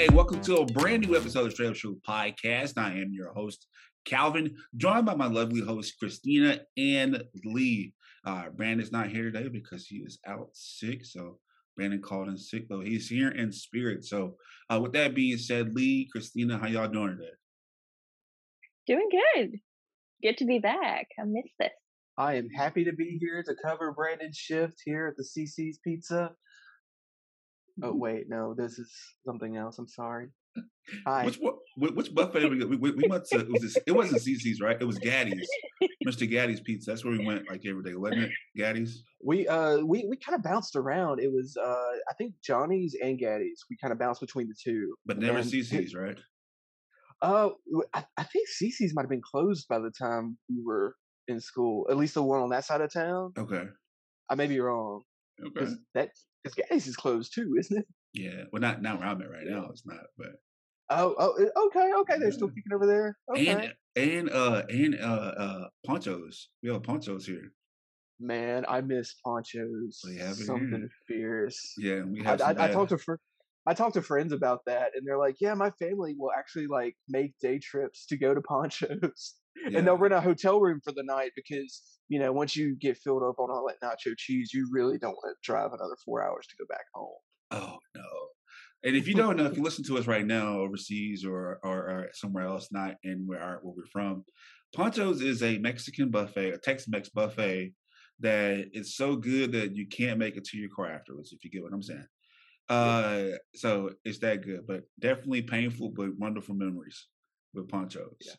Hey, welcome to a brand new episode of Straight Up Show Podcast. I am your host, Calvin, joined by my lovely host, Christina and Lee. Uh, Brandon's not here today because he is out sick. So Brandon called in sick, though he's here in spirit. So, uh, with that being said, Lee, Christina, how y'all doing today? Doing good. Good to be back. I missed this. I am happy to be here to cover Brandon's shift here at the CiCi's Pizza. Oh wait, no, this is something else. I'm sorry. Hi. Which which buffet we we, we, we went to? It was it wasn't CiCi's, right? It was Gatti's, Mr. Gatti's Pizza. That's where we went like every day, wasn't it? Gatti's. We uh we we kind of bounced around. It was uh I think Johnny's and Gatti's. We kind of bounced between the two, but never and, CiCi's, right? Uh, I, I think CiCi's might have been closed by the time we were in school. At least the one on that side of town. Okay. I may be wrong. Okay. That because Gatti's is closed too, isn't it? Yeah. Well, not not where I'm at right now. It's not, but. Oh, oh, okay, okay. They're still kicking over there. Okay. And and uh and uh uh Pancho's. We have Pancho's here. Man, I miss Pancho's. We have something fierce. Yeah, we have. I, I, I talked to fr- I talked to friends about that, and they're like, "Yeah, my family will actually like make day trips to go to Pancho's." Yeah. and they'll rent a hotel room for the night because you know once you get filled up on all that nacho cheese, you really don't want to drive another four hours to go back home. Oh no! And if you don't know, if you listen to us right now overseas or or, or somewhere else, not in where our, where we're from, Pancho's is a Mexican buffet, a Tex-Mex buffet that is so good that you can't make it to your car afterwards. If you get what I'm saying. Uh, so it's that good, but definitely painful, but wonderful memories with Pancho's. Yeah.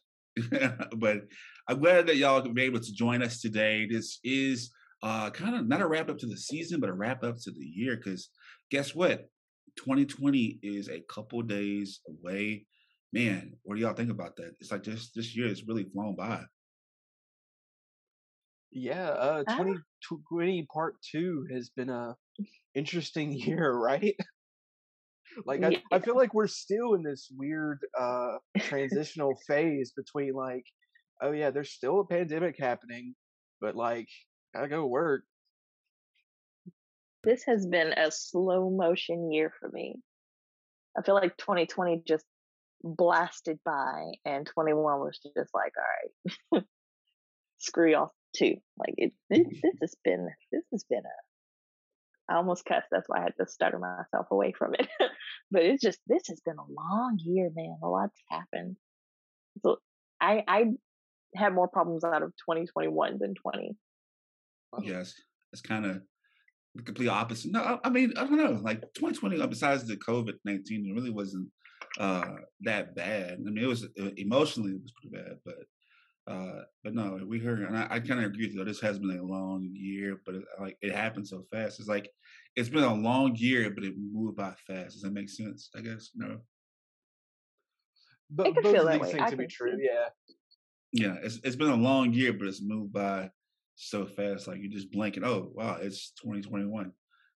but I'm glad that y'all be able to join us today. This is uh, kind of not a wrap up to the season, but a wrap up to the year. Because guess what? 2020 is a couple days away. Man, what do y'all think about that? It's like this this year has really flown by. Yeah, uh, 2020 part two has been a interesting year, right? Like I, I feel like we're still in this weird uh transitional phase between like oh yeah there's still a pandemic happening but like gotta go work. This has been a slow motion year for me. I feel like 2020 just blasted by and 21 was just like all right screw y'all too. Like it this, this has been this has been a I almost cussed. That's why I had to stutter myself away from it. but it's just this has been a long year, man. A lot's happened. So I I had more problems out of 2021 than 20. Yes, it's kind of the complete opposite. No, I mean I don't know. Like 2020, uh, besides the COVID 19, it really wasn't uh that bad. I mean, it was uh, emotionally it was pretty bad, but uh, but no, we heard, and I, I kind of agree with you. This has been a long year, but it, like it happened so fast. It's like it's been a long year, but it moved by fast. Does that make sense? I guess no. But both feel that way. seem to be true. Yeah. Yeah, it's it's been a long year, but it's moved by so fast. Like you're just blinking. Oh wow, it's 2021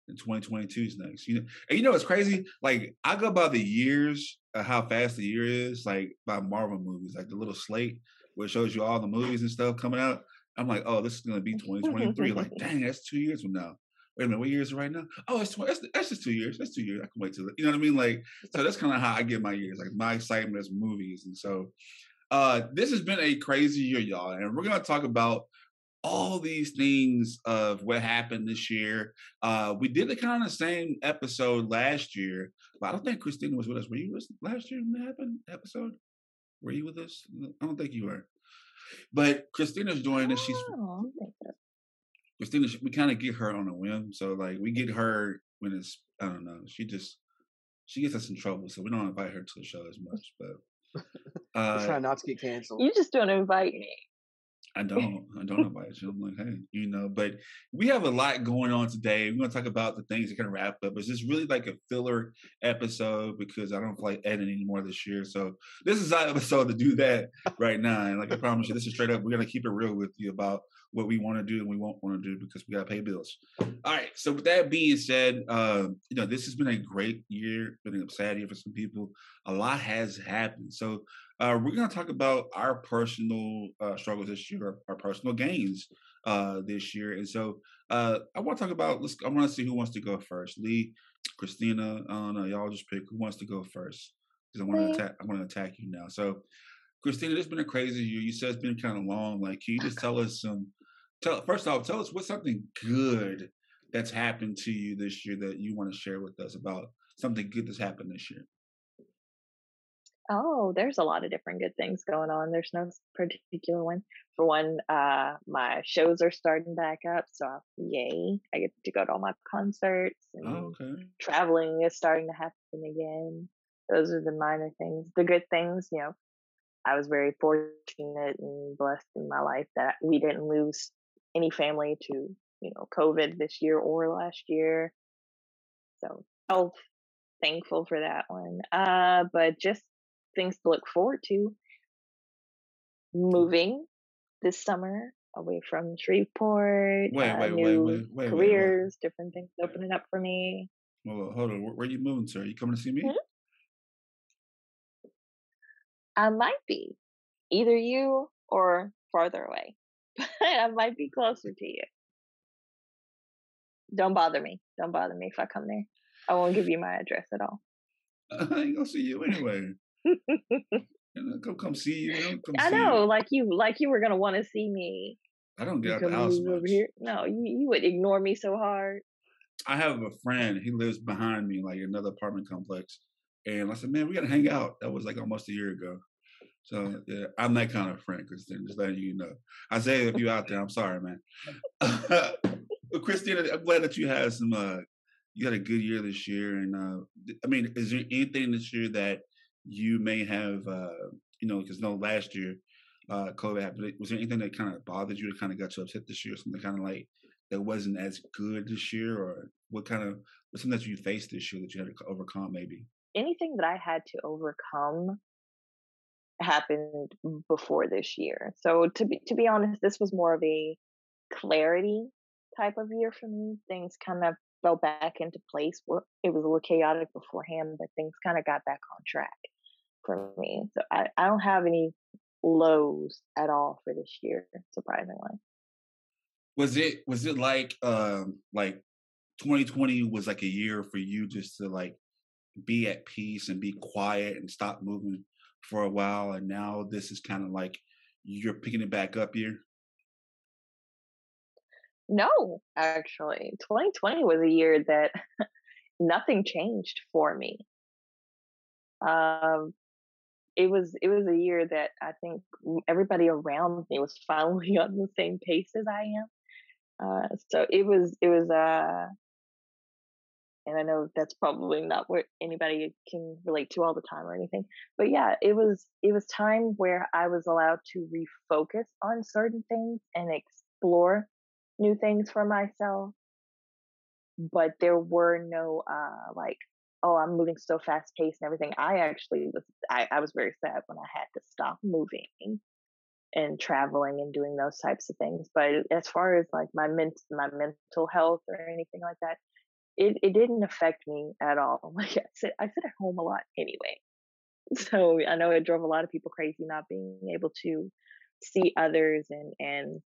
and 2022 is next. You know, and you know it's crazy. Like I go by the years, of how fast the year is, like by Marvel movies, like the little slate where it shows you all the movies and stuff coming out. I'm like, oh, this is gonna be 2023. like, dang, that's two years from now. Wait a minute, what year is it right now? Oh, it's 20, that's, that's just two years. That's two years. I can wait till you know what I mean. Like, so that's kind of how I get my years, like my excitement as movies. And so, uh, this has been a crazy year, y'all, and we're gonna talk about all these things of what happened this year. Uh, we did the kind of same episode last year, but I don't think Christina was with us. Were you with last year when that happened episode? Were you with us? I don't think you were. But Christina's joining us. She's oh, Christina. We kind of get her on a whim, so like we get her when it's I don't know. She just she gets us in trouble, so we don't invite her to the show as much. But uh, try not to get canceled. You just don't invite me. I don't. I don't invite you. I'm like, hey, you know, but we have a lot going on today. We're gonna talk about the things that can wrap up. It's just really like a filler episode because I don't like editing anymore this year. So this is our episode to do that right now. And like I promise you, this is straight up. We're gonna keep it real with you about what we want to do and we won't want to do because we gotta pay bills. All right. So with that being said, uh, you know, this has been a great year, been a sad year for some people. A lot has happened. So uh, we're going to talk about our personal uh, struggles this year, our personal gains uh, this year. And so uh, I want to talk about. Let's. I want to see who wants to go first. Lee, Christina. I don't know. Y'all just pick who wants to go first because I want to attack. I want to attack you now. So, Christina, it's been a crazy year. You said it's been kind of long. Like, can you just tell us some? Tell first off, tell us what's something good that's happened to you this year that you want to share with us about something good that's happened this year. Oh, there's a lot of different good things going on. There's no particular one. For one, uh, my shows are starting back up, so yay! I get to go to all my concerts, and Oh, okay. traveling is starting to happen again. Those are the minor things. The good things, you know, I was very fortunate and blessed in my life that we didn't lose any family to, you know, COVID this year or last year. So health, thankful for that one. Uh, but just things to look forward to. Moving this summer away from Shreveport, Wait, uh, wait, wait, new wait, careers, different things opening up for me. Well, hold on. Where, where you moving to? Are you coming to see me? Mhm. I might be either you or farther away. but I might be closer to you. Don't bother me. Don't bother me if I come there. I won't give you my address at all. I ain't gonna see you anyway. You know, Come, come see you. you know, Come I see know, You. like you, like you were gonna want to see me. I don't You get out the house move over much. here. No, you, you would ignore me so hard. I have a friend. He lives behind me, like another apartment complex. And I said, man, we gotta hang out. That was like almost a year ago. So yeah, I'm that kind of friend, Christina. Just letting you know. Isaiah, if you out there, I'm sorry, man. but Christina, I'm glad that you had some. uh You had a good year this year, and uh I mean, is there anything this year that you may have, uh you know, because no, last year, uh COVID happened. Was there anything that kind of bothered you, that kind of got you upset this year, something kind of like that wasn't as good this year, or what kind of what's something that you faced this year that you had to overcome, maybe? Anything that I had to overcome happened before this year. So to be to be honest, this was more of a clarity type of year for me. Things kind of fell back into place. It was a little chaotic beforehand, but things kind of got back on track for me. So I, I don't have any lows at all for this year, surprisingly. Was it was it like um like 2020 was like a year for you just to like be at peace and be quiet and stop moving for a while, and now this is kind of like you're picking it back up here. No, actually, 2020 was a year that nothing changed for me. Um, it was it was a year that I think everybody around me was finally on the same pace as I am. Uh, so it was it was uh, and I know that's probably not what anybody can relate to all the time or anything, but yeah, it was it was time where I was allowed to refocus on certain things and explore new things for myself. But there were no uh like, oh, I'm moving so fast paced and everything. I actually was I, I was very sad when I had to stop moving and traveling and doing those types of things. But as far as like my ment my mental health or anything like that, it, it didn't affect me at all. Like I sit I sit at home a lot anyway. So I know it drove a lot of people crazy not being able to see others and and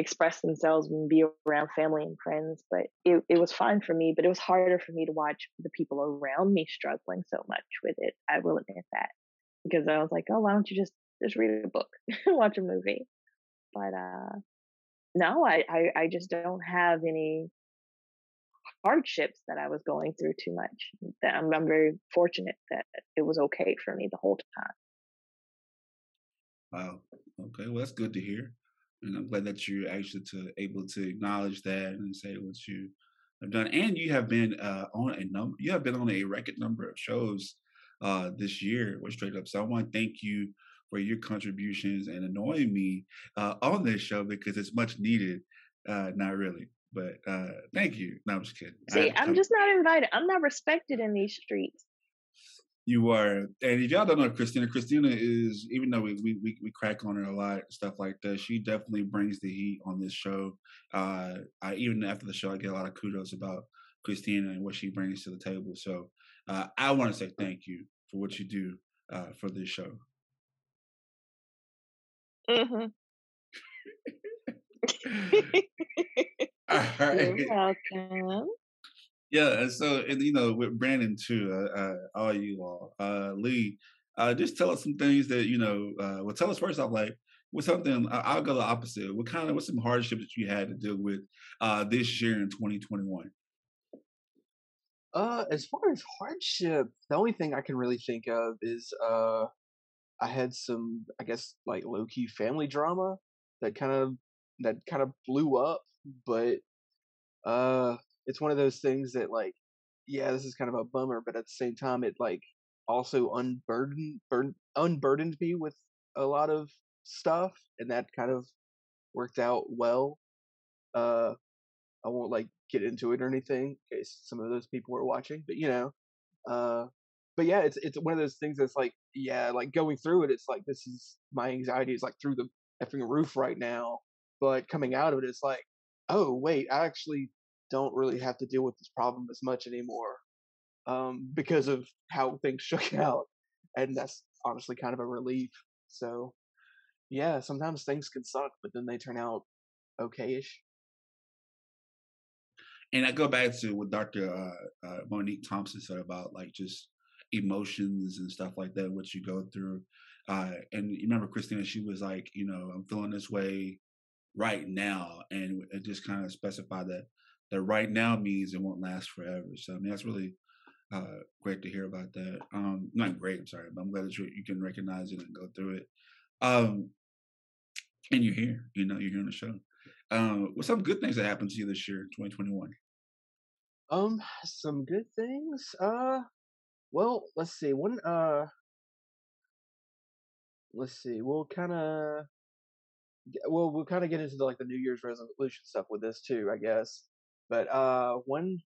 express themselves and be around family and friends. But it, it was fine for me, but it was harder for me to watch the people around me struggling so much with it. I will admit that. Because I was like, oh, why don't you just just read a book, watch a movie? But uh no, I, I, I just don't have any hardships that I was going through too much. That I'm, I'm very fortunate that it was okay for me the whole time. Wow. Okay. Well, that's good to hear, and I'm glad that you're actually to able to acknowledge that and say what you have done. And you have been uh, on a number. You have been on a record number of shows uh, this year with Straight Up. So I want to thank you for your contributions and annoying me uh, on this show because it's much needed. Uh, not really, but uh, thank you. No, I'm just kidding. I See, had I'm just not invited. I'm not respected in these streets. You are, and if y'all don't know Christina, Christina is even though we we we, crack on her a lot, stuff like that. She definitely brings the heat on this show. Uh, I even after the show, I get a lot of kudos about Christina and what she brings to the table. So uh, I want to say thank you for what you do uh, for this show. hmm All right. You're welcome. Yeah, and so and you know with Brandon too, uh, uh, all you all, uh, Lee, uh, just tell us some things that you know. Uh, well, tell us first off, like what's something. I'll go the opposite. What kind of what's some hardships that you had to deal with uh, this year in 2021? Uh, as far as hardship, the only thing I can really think of is uh, I had some, I guess, like low key family drama that kind of that kind of blew up, but uh, it's one of those things that like, yeah, this is kind of a bummer, but at the same time, it like also unburdened burden, unburdened me with a lot of stuff, and that kind of worked out well. Uh, I won't like get into it or anything in case some of those people are watching, but you know, uh, but yeah, it's it's one of those things that's like, yeah, like going through it, it's like this is my anxiety is like through the effing roof right now, but coming out of it, it's like, oh wait, I actually don't really have to deal with this problem as much anymore, um, because of how things shook out, and that's honestly kind of a relief. So, yeah, sometimes things can suck, but then they turn out okay-ish. And I go back to what Dr. Uh, uh, Monique Thompson said about like just emotions and stuff like that, what you go through. Uh, and you remember Christina, she was like, you know, I'm feeling this way right now, and it just kind of specified that that right now means it won't last forever. So I mean, that's really uh, great to hear about that. Um, not great, I'm sorry, but I'm glad that you, can recognize it and go through it. Um, and you're here, you know, you're here on the show. Um, what's some good things that happened to you this year, 2021? Um, some good things. Uh, well, let's see. One. Uh, let's see. We'll kind of. Well, we'll kind of get into the, like the New Year's resolution stuff with this too, I guess. But uh, one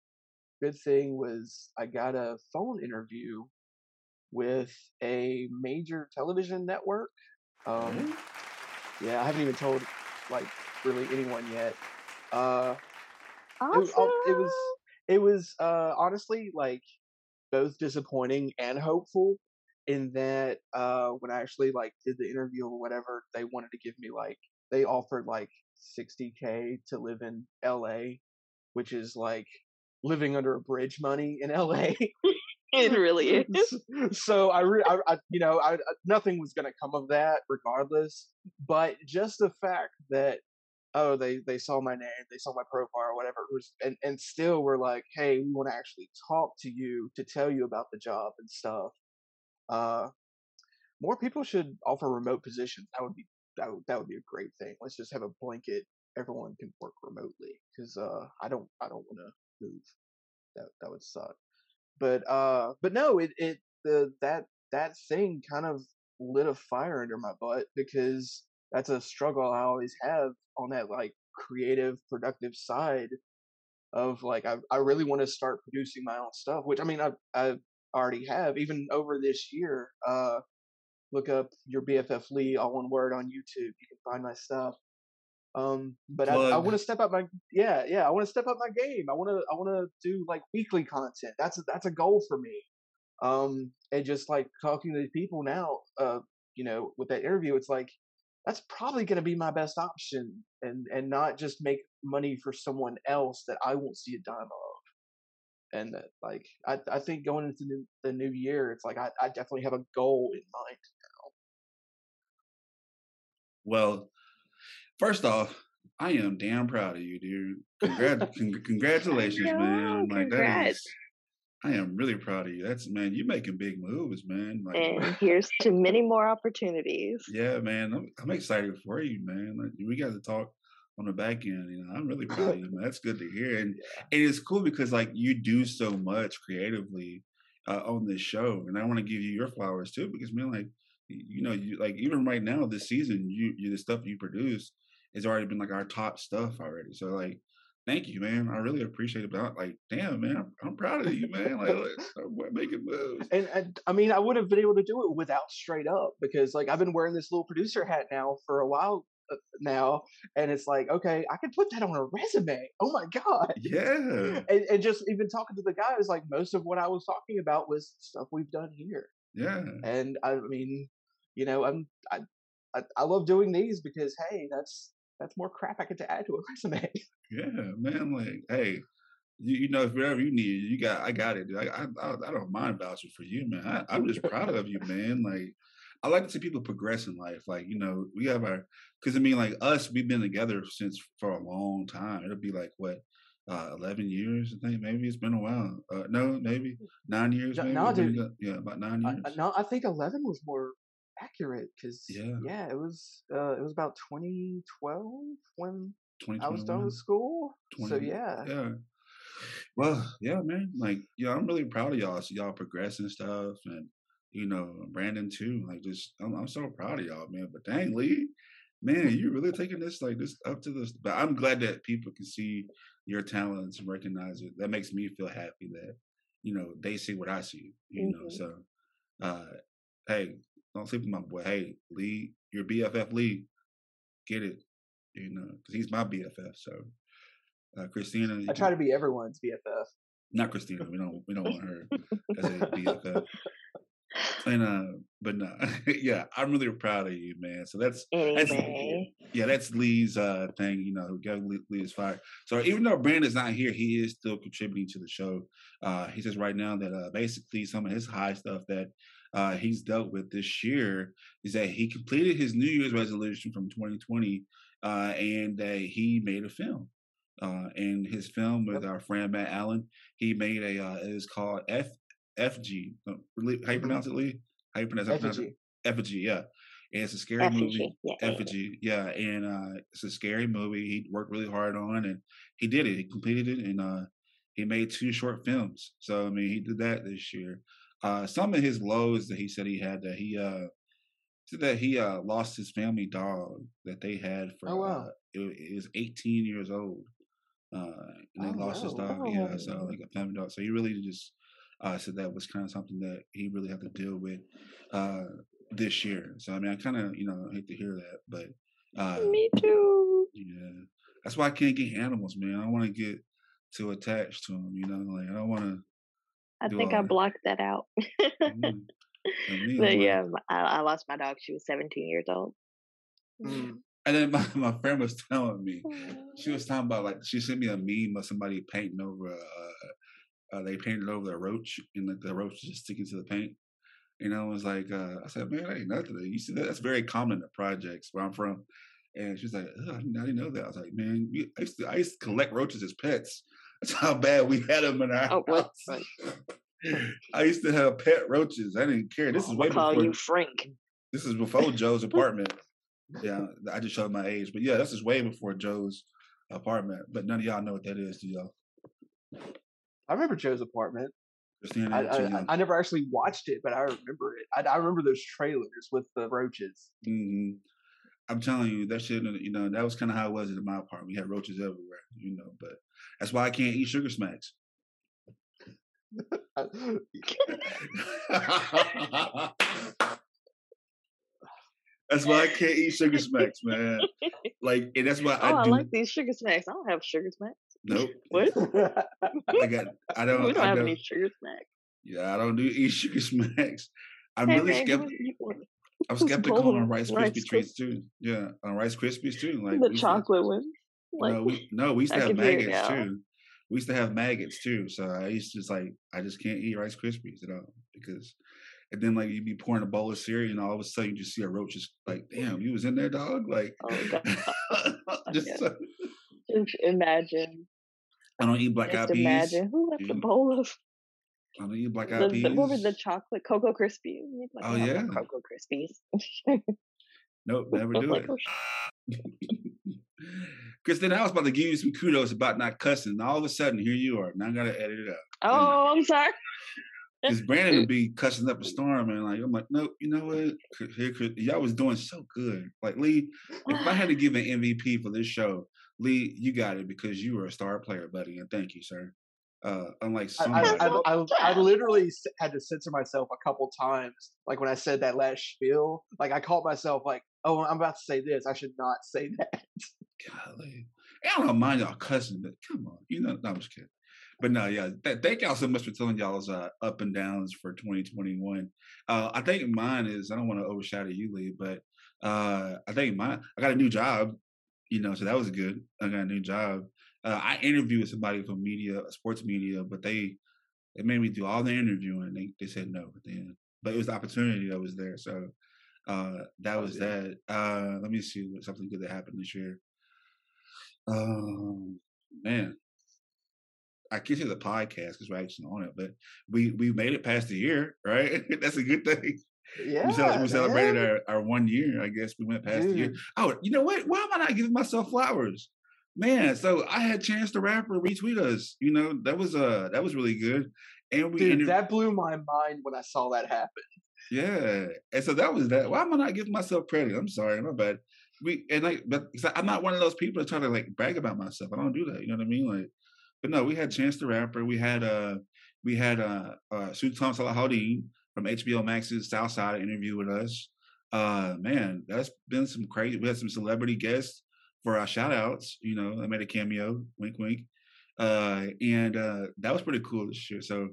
good thing was I got a phone interview with a major television network. Um, yeah, I haven't even told like really anyone yet. Uh, it was, Awesome. it was it was uh honestly like both disappointing and hopeful in that uh when I actually like did the interview or whatever they wanted to give me like they offered like 60k to live in LA which is like living under a bridge money in LA It really is. so I, re- I, I you know I, nothing was going to come of that regardless but just the fact that oh they they saw my name they saw my profile or whatever it was and and still were like hey we want to actually talk to you to tell you about the job and stuff uh more people should offer remote positions that would be that would, that would be a great thing let's just have a blanket everyone can work remotely because uh i don't i don't want to move that that would suck but uh but no it it the that that thing kind of lit a fire under my butt because that's a struggle I always have on that like creative, productive side of like I I really want to start producing my own stuff, which I mean I I already have even over this year. Uh, look up your BFF Lee all one word on YouTube. You can find my stuff. Um, but I, I want to step up my yeah yeah I want to step up my game. I want to I want to do like weekly content. That's a, that's a goal for me. Um, and just like talking to people now, uh, you know, with that interview, it's like that's probably going to be my best option, and and not just make money for someone else that I won't see a dime of. And that, like, I I think going into new, the new year, it's like I, I definitely have a goal in mind. Now. Well, first off, I am damn proud of you, dude. Congrat- con- congratulations, know, man. Like that congrats. is, I am really proud of you. That's man, you're making big moves, man. Like, And here's to many more opportunities. yeah, man, I'm, I'm excited for you, man. Like, we got to talk on the back end. You know, I'm really proud of you, man. That's good to hear, and and it's cool because like you do so much creatively uh, on this show, and I want to give you your flowers too because man, like you know, you like even right now this season, you, you the stuff you produce has already been like our top stuff already. So like, thank you, man. I really appreciate it. But I'm like, damn, man, I'm, I'm proud of you, man. Like, start making moves. And, and I mean, I would have been able to do it without straight up because, like, I've been wearing this little producer hat now for a while uh, now, and it's like, okay, I could put that on a resume. Oh my god! Yeah, And, and just even talking to the guys, like, most of what I was talking about was stuff we've done here. yeah, And I mean, you know, I'm I I, I love doing these because hey, that's that's more crap I get to add to a resume. Yeah, man. Like, hey, you, you know, if whatever you need, you got, I got it. I, I, I don't mind vouching for you, man. I, I'm just proud of you, man. Like, I like to see people progress in life. Like, you know, we have our, because I mean, like us, we've been together since for a long time. It'll be like what, uh, 11 years, I think. Maybe it's been a while. Uh, no, maybe nine years. Maybe. No, dude. Yeah, about nine years. Uh, no, I think 11 was more accurate because Yeah. yeah, it was uh, it was about 2012 when I was done with school. So yeah, Yeah. Well, yeah, man. Like, yeah, I'm really proud of y'all. See y'all progressing stuff, and you know, Brandon too. Like, just I'm, I'm so proud of y'all, man. But dang, Lee, man, you really taking this like this up to this. But I'm glad that people can see your talents and recognize it. That makes me feel happy that you know they see what I see. You know, Mhm. so uh, hey, don't sleep with my boy. Hey, Lee, your BFF Lee, get it. You know, because he's my BFF. So. Uh, Christina, I try to be everyone's BFF. not Christina. We don't we don't want her as a BFF. And uh, but no, yeah, I'm really proud of you, man. So that's that's yeah, that's Lee's uh thing. You know, Lee, Lee is fired. So even though Brandon's not here, he is still contributing to the show. Uh, he says right now that uh, basically some of his high stuff that uh, he's dealt with this year is that he completed his New Year's resolution from 2020, uh, and that he made a film. Uh, and his film with our friend Matt Allen, he made a. Uh, it is called F FG. Uh, How you Mhm. pronounce it, Lee? How you pronounce it? Effigy. Effigy, yeah. And it's a scary movie effigy. Yeah, yeah, yeah. yeah and uh it's a scary movie he worked really hard on and he did it he completed it and uh he made two short films so i mean he did that this year uh some of his lows that he said he had that he uh said that he uh lost his family dog that they had for Oh, wow. uh, it, it was 18 years old uh and they Oh, lost his wow. dog yeah so Oh. like a family dog so he really just uh said that was kind of something that he really had to deal with uh this year so i mean i kind of you know hate to hear that but uh Me too. yeah, that's why I can't get animals, man. I don't want to get too attached to them. You know, like I don't want to. I Do think I blocked that out. Mm, but yeah, I, I lost my dog. She was 17 years old. Mm. And then my, my friend was telling me, she was talking about like she sent me a meme of somebody painting over. Uh, uh, they painted over the roach, and the, the roach is just sticking to the paint. And I was like, uh, I said, man, that ain't nothing. You see, that? that's very common in the projects where I'm from. And she's like, I didn't, I didn't know that. I was like, man, I, used to, I used to collect roaches as pets. That's how bad we had them in our Oh, what? house. I used to have pet roaches. I didn't care. This is way call before. you Frank. This is before Joe's apartment. Yeah, I just showed my age, but yeah, this is way before Joe's apartment. But none of y'all know what that is, do y'all? I remember Joe's apartment. I, I. I never actually watched it, but I remember it. I, I remember those trailers with the roaches. hmm I'm telling you, that shit, you know, that was kind of how it was in my apartment. We had roaches everywhere, you know, but that's why I can't eat sugar smacks. That's why I can't eat sugar smacks, man. Like, and that's why Oh, I I, like these sugar smacks. I don't have sugar smacks. Nope. What? I got. I don't. we don't I have don't any sugar smacks. yeah, I don't do eat sugar smacks. I'm Hey, really man, skeptical. want- you want I'm skeptical on Rice Krispie treats too. Yeah, on Rice Krispies too. Like the we used to- chocolate ones. Like, no, we no, we used to have can hear it maggots too. We used to have maggots too. So I used to just like I just can't eat Rice Krispies at all because and then like you'd be pouring a bowl of cereal and all of a sudden you just see a roach just like, damn, you was in there, dog. Like Oh, just Yeah. so- imagine. I don't eat black eyed Just peas. imagine who left a Mm. bowl of I don't eat black eyed peas. what were the chocolate Cocoa Krispies? Like, Oh, yeah. Cocoa Krispies. Nope, never do like, it. oh, sh- Kristen, I was about to give you some kudos about not cussing. And all of a sudden, here you are. Now I gotta edit it out. oh, I'm sorry. Because Brandon would be cussing up a storm, and like I'm like, nope, you know what? Here, y'all was doing so good. Like Lee, if I had to give an MVP for this show, Lee, you got it because you were a star player, buddy, and thank you, sir. Uh, unlike I, somebody, I, I, I, I literally had to censor myself a couple times. Like when I said that last spiel, like I caught myself like, "Oh, I'm about to say this. I should not say that." golly, I don't mind y'all cussing, but come on, you know, no, I'm just kidding. But no, yeah, th- thank y'all so much for telling y'all's uh, up and downs for 2021. Uh, I think mine is I don't want to overshadow you, Lee, but uh, I think mine I got a new job. you know, so that was good. I got a new job. Uh, I interviewed with somebody from media, sports media, but they they made me do all the interviewing. They they said no at the end, but it was the opportunity that was there. So uh, that was that. Uh, let me see what something good that happened this year. Um, man, I can't say the podcast because we're actually on it, but we we made it past the year, right? That's a good thing. Yeah, we, cel- we celebrated our, our one year. I guess we went past the year. Oh, you know what? Why am I not giving myself flowers? Man, so I had Chance the Rapper retweet us. You know that was uh that was really good, and we Dude, that blew my mind when I saw that happen. Yeah, and so that was that. Why am I not giving myself credit? I'm sorry, my bad. We and like, but I'm not one of those people that try to like brag about myself. I don't do that. You know what I mean? Like, but no, we had Chance the Rapper. We had uh, we had uh, uh Sultan Salahuddin from HBO Max's Southside interview with us. Uh, man, that's been some crazy. We had some celebrity guests for our shout outs. You know, I made a cameo. Wink, wink. Uh, and uh, that was pretty cool this year. So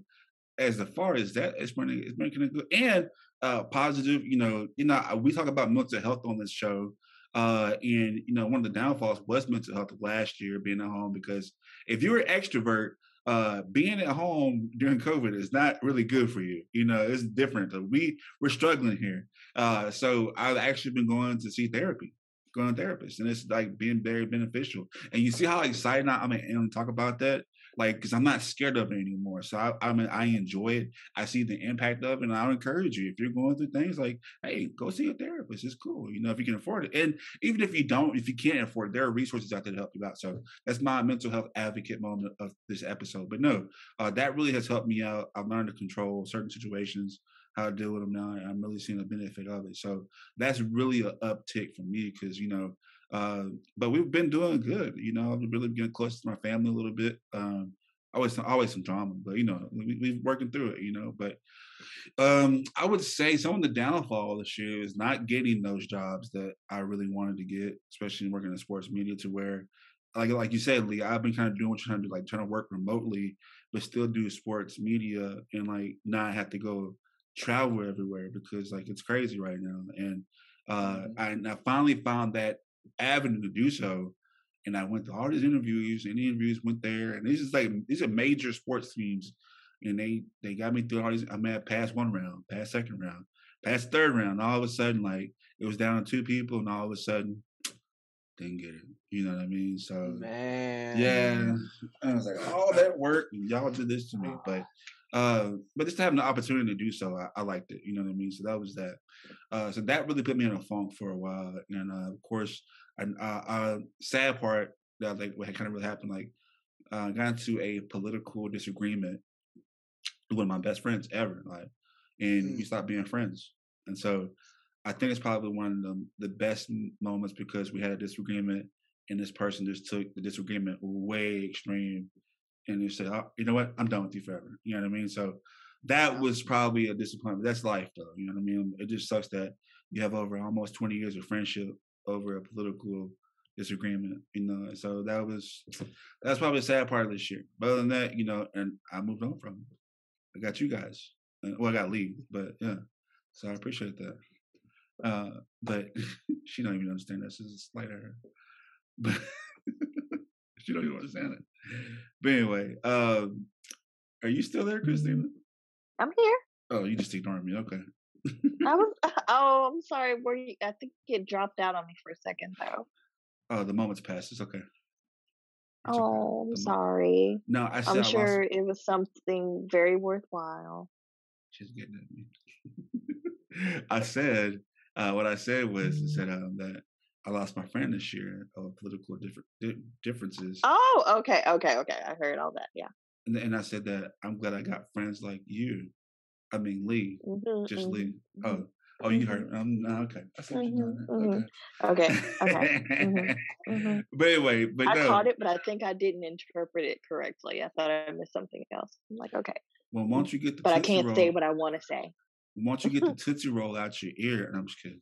as far as that, it's been it's kind of good and uh positive. You know, you know, we talk about mental health on this show. Uh, and you know, one of the downfalls was mental health last year, being at home, because if you're an extrovert, uh, being at home during COVID is not really good for you. You know, it's different. We we're struggling here. Uh, so I've actually been going to see therapy, going to therapists, and it's like being very beneficial. And you see how excited I, I'm and talk about that, like because I'm not scared of it anymore. So I, I mean, I enjoy it. I see the impact of it, and I'll encourage you if you're going through things like, hey, go see a therapist. It's cool, you know, if you can afford it. And even if you don't, if you can't afford it, there are resources out there to help you out. So that's my mental health advocate moment of this episode. But no, uh, that really has helped me out. I've learned to control certain situations, how to deal with them now. I'm really seeing the benefit of it. So that's really an uptick for me because, you know, uh, but we've been doing good. You know, I've really getting close to my family a little bit. Um, always, always some drama, but you know, we, we're working through it. You know, but um, I would say some of the downfall this year is not getting those jobs that I really wanted to get, especially working in sports media. To where, like, like you said, Lee, I've been kind of doing what you're trying to do, like trying to work remotely, but still do sports media and like not have to go travel everywhere because like it's crazy right now. And uh, I, and I finally found that avenue to do so. And I went to all these interviews, and the interviews went there, and this is like these are major sports teams, and they they got me through all these. I'm at past one round, past second round, past third round. All of a sudden, like it was down to two people, and all of a sudden, didn't get it. You know what I mean? So Man. yeah, I was like, all that work, y'all did this to me, but uh, but just having the opportunity to do so, I, I liked it. You know what I mean? So that was that. Uh, so that really put me in a funk for a while, and uh, of course, a uh, uh, sad part that like what kind of really happened, like uh, got into a political disagreement with one of my best friends ever, like, and we Mm. stopped being friends, and so I think it's probably one of the the best moments because we had a disagreement, and this person just took the disagreement way extreme, and you say, oh, "You know what? I'm done with you forever." You know what I mean? So that was probably a disappointment. That's life, though. You know what I mean? It just sucks that you have over almost 20 years of friendship over a political disagreement. You know, so that was that's probably a sad part of this year. But other than that, you know, and I moved on from it. I got you guys. Well, I got Lee, but yeah. So I appreciate that. Uh, but she don't even understand this. Is a slight error. But she don't even understand it. But anyway, um, are you still there, Christina? I'm here. Oh, you just ignoring me. Okay. I was. Oh, I'm sorry. Were you? I think it dropped out on me for a second though. Oh, the moment's passed. It's okay. It's okay. Oh, I'm The sorry. No, I I'm lost- sure it was something very worthwhile. She's getting at me. I said uh, what I said was I said um, that I lost my friend this year of political different differences, Oh, okay, okay, okay. I heard all that. Yeah. and, and I said that I'm glad I got friends like you. I mean Lee, Mhm, just mhm, Lee. mhm, Oh, oh, you heard? Um, no, okay. I see what you're doing. Mhm, there. Okay. Okay. Okay. mhm, mhm. but anyway, but I no. caught it, but I think I didn't interpret it correctly. I thought I missed something else. I'm like, okay, Well, once you get the but I can't roll, say what I want to say. once you get the tootsie roll out your ear, and I'm just kidding.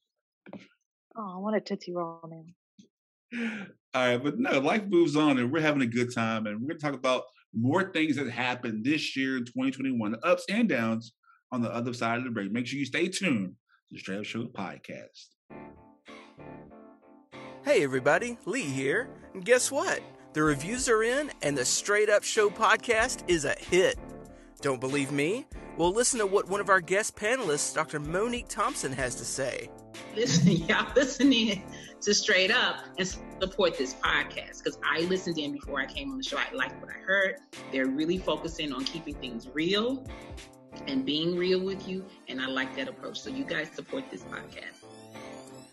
Oh, I want a tootsie roll now. All right, but no, life moves on, and we're having a good time, and we're going to talk about more things that happened this year in 2021, the ups and downs on the other side of the break. Make sure you stay tuned to the Straight Up Show podcast. Hey everybody, Lee here. And guess what? The reviews are in and the Straight Up Show podcast is a hit. Don't believe me? Well, listen to what one of our guest panelists, Dr. Monique Thompson, has to say. Listen, y'all listening to Straight Up and support this podcast because I listened in before I came on the show. I liked what I heard. They're really focusing on keeping things real and being real with you, and I like that approach. So you guys support this podcast.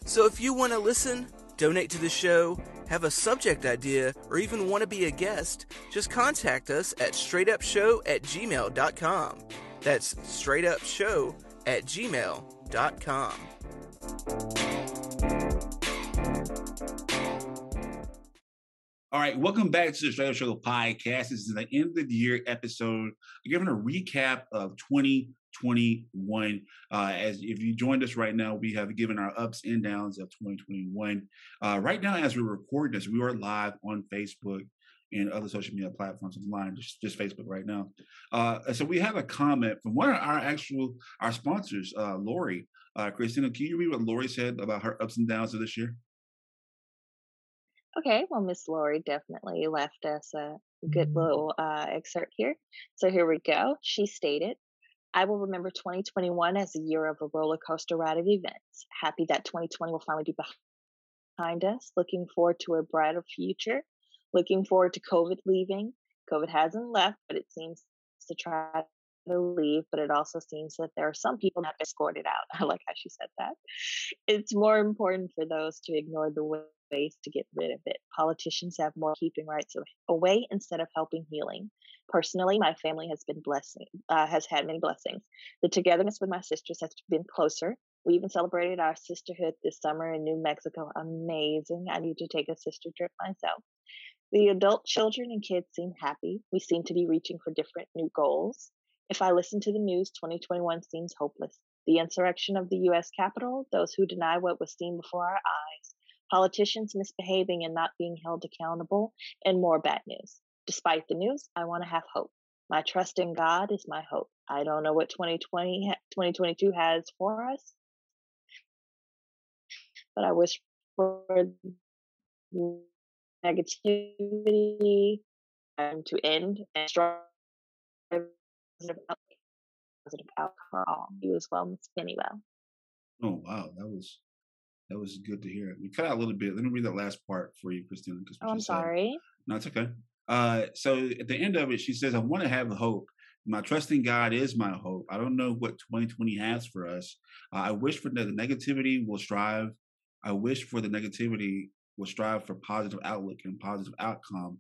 So if you want to listen, donate to the show, have a subject idea, or even want to be a guest, just contact us at straightupshow at gmail.com. That's straightupshow at gmail.com. All right, welcome back to the Straight Up Show podcast. This is the end of the year episode, I'm giving a recap of 2021. Uh, as if you joined us right now, we have given our ups and downs of 2021. Uh, right now, as we're recording this, we are live on Facebook and other social media platforms online, just, just Facebook right now. Uh, so we have a comment from one of our actual our sponsors, uh, Lori. Uh, Christina, can you read what Lori said about her ups and downs of this year? Okay, well, Miss Lori definitely left us a good little uh, excerpt here. So here we go. She stated, I will remember 2021 as a year of a roller coaster ride of events. Happy that 2020 will finally be behind us. Looking forward to a brighter future. Looking forward to COVID leaving. COVID hasn't left, but it seems to try to leave, but it also seems that there are some people not escorted out. I like how she said that. It's more important for those to ignore the ways to get rid of it. Politicians have more keeping rights away instead of helping healing. Personally, my family has been blessing, uh, has had many blessings. The togetherness with my sisters has been closer. We even celebrated our sisterhood this summer in New Mexico. Amazing. I need to take a sister trip myself. The adult children and kids seem happy. We seem to be reaching for different new goals. If I listen to the news, 2021 seems hopeless. The insurrection of the U.S. Capitol, those who deny what was seen before our eyes, politicians misbehaving and not being held accountable, and more bad news. Despite the news, I want to have hope. My trust in God is my hope. I don't know what 2020, 2022 has for us, but I wish for negativity um, to end and strive positive outcome. You as well, Miss Pennywell. Oh wow, that was that was good to hear. We cut out a little bit. Let me read that last part for you, Christina. Oh, I'm sorry. Said. No, it's okay. Uh, so at the end of it, she says, "I want to have hope. My trust in God is my hope. I don't know what 2020 has for us. Uh, I wish for the negativity will strive. I wish for the negativity will strive for positive outlook and positive outcome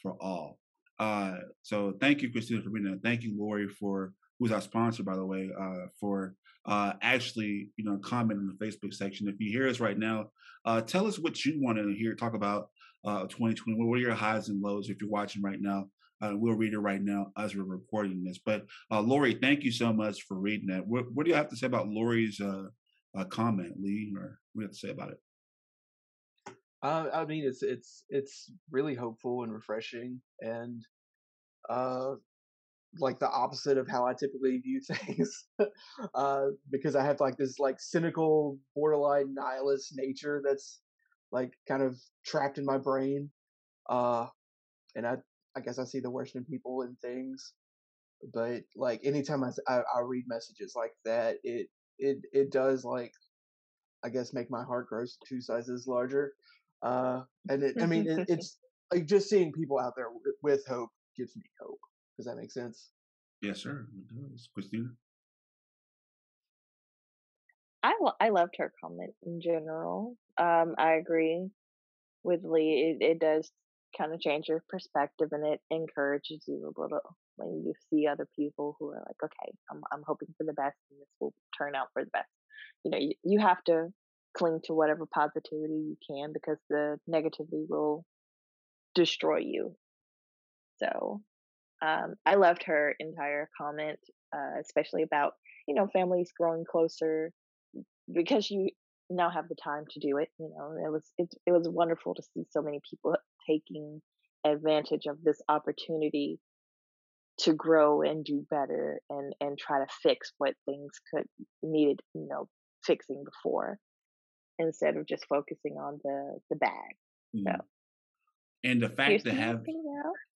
for all. Uh, so thank you, Christina, for being there. Thank you, Lori, for who's our sponsor, by the way, uh, for uh, actually, you know, comment in the Facebook section. If you hear us right now, uh, tell us what you want to hear. Talk about uh, 2020. What are your highs and lows? If you're watching right now, uh, we'll read it right now as we're recording this. But uh, Lori, thank you so much for reading that. What, what do you have to say about Lori's uh, uh, comment, Lee? Or what do you have to say about it? Uh, I mean, it's it's it's really hopeful and refreshing, and uh, like the opposite of how I typically view things, uh, because I have like this like cynical, borderline nihilist nature that's like kind of trapped in my brain, uh, and I I guess I see the worst in people and things, but like anytime I, I, I read messages like that, it it it does like I guess make my heart grow two sizes larger. Uh, and it, I mean, it, it's like just seeing people out there with, with hope gives me hope. Does that make sense? Yes, sir. It does. Christina? I, I loved her comment in general. Um, I agree with Lee. It, it does kind of change your perspective and it encourages you a little when you see other people who are like, okay, I'm, I'm hoping for the best and this will turn out for the best. You know, you, you have to cling to whatever positivity you can because the negativity will destroy you. So um, I loved her entire comment, uh, especially about you know families growing closer because you now have the time to do it. You know, it was it, it was wonderful to see so many people taking advantage of this opportunity to grow and do better and and try to fix what things could needed you know fixing before instead of just focusing on the the bag. Mm. So And the fact here's to have.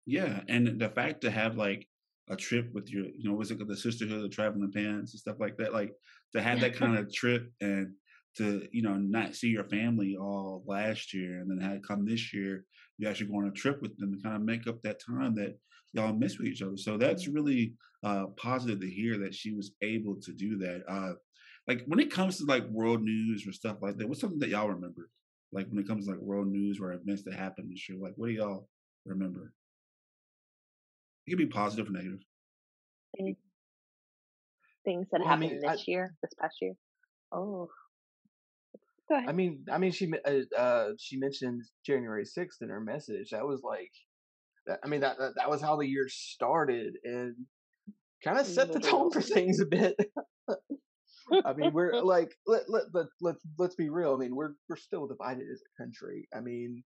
Yeah, and the fact to have like a trip with your, you know, what's it the sisterhood of traveling pants and stuff like that, like to have that kind of trip and to, you know, not see your family all last year and then have come this year, you actually go on a trip with them to kind of make up that time that y'all miss with each other. So that's really uh positive to hear that she was able to do that. Uh like when it comes to like world news or stuff like that, what's something that y'all remember? Like when it comes to like world news or events that happened this year, like what do y'all remember? It could be positive or negative. Things that Well, I happened mean, this I- year, this past year. Oh, go ahead. I mean, I mean, she uh, uh, she mentioned January sixth in her message. That was like, I mean, that, that that was how the year started, and kind of set the tone for things a bit. I mean, we're like, let let let let let's be real. I mean, we're we're still divided as a country. I mean,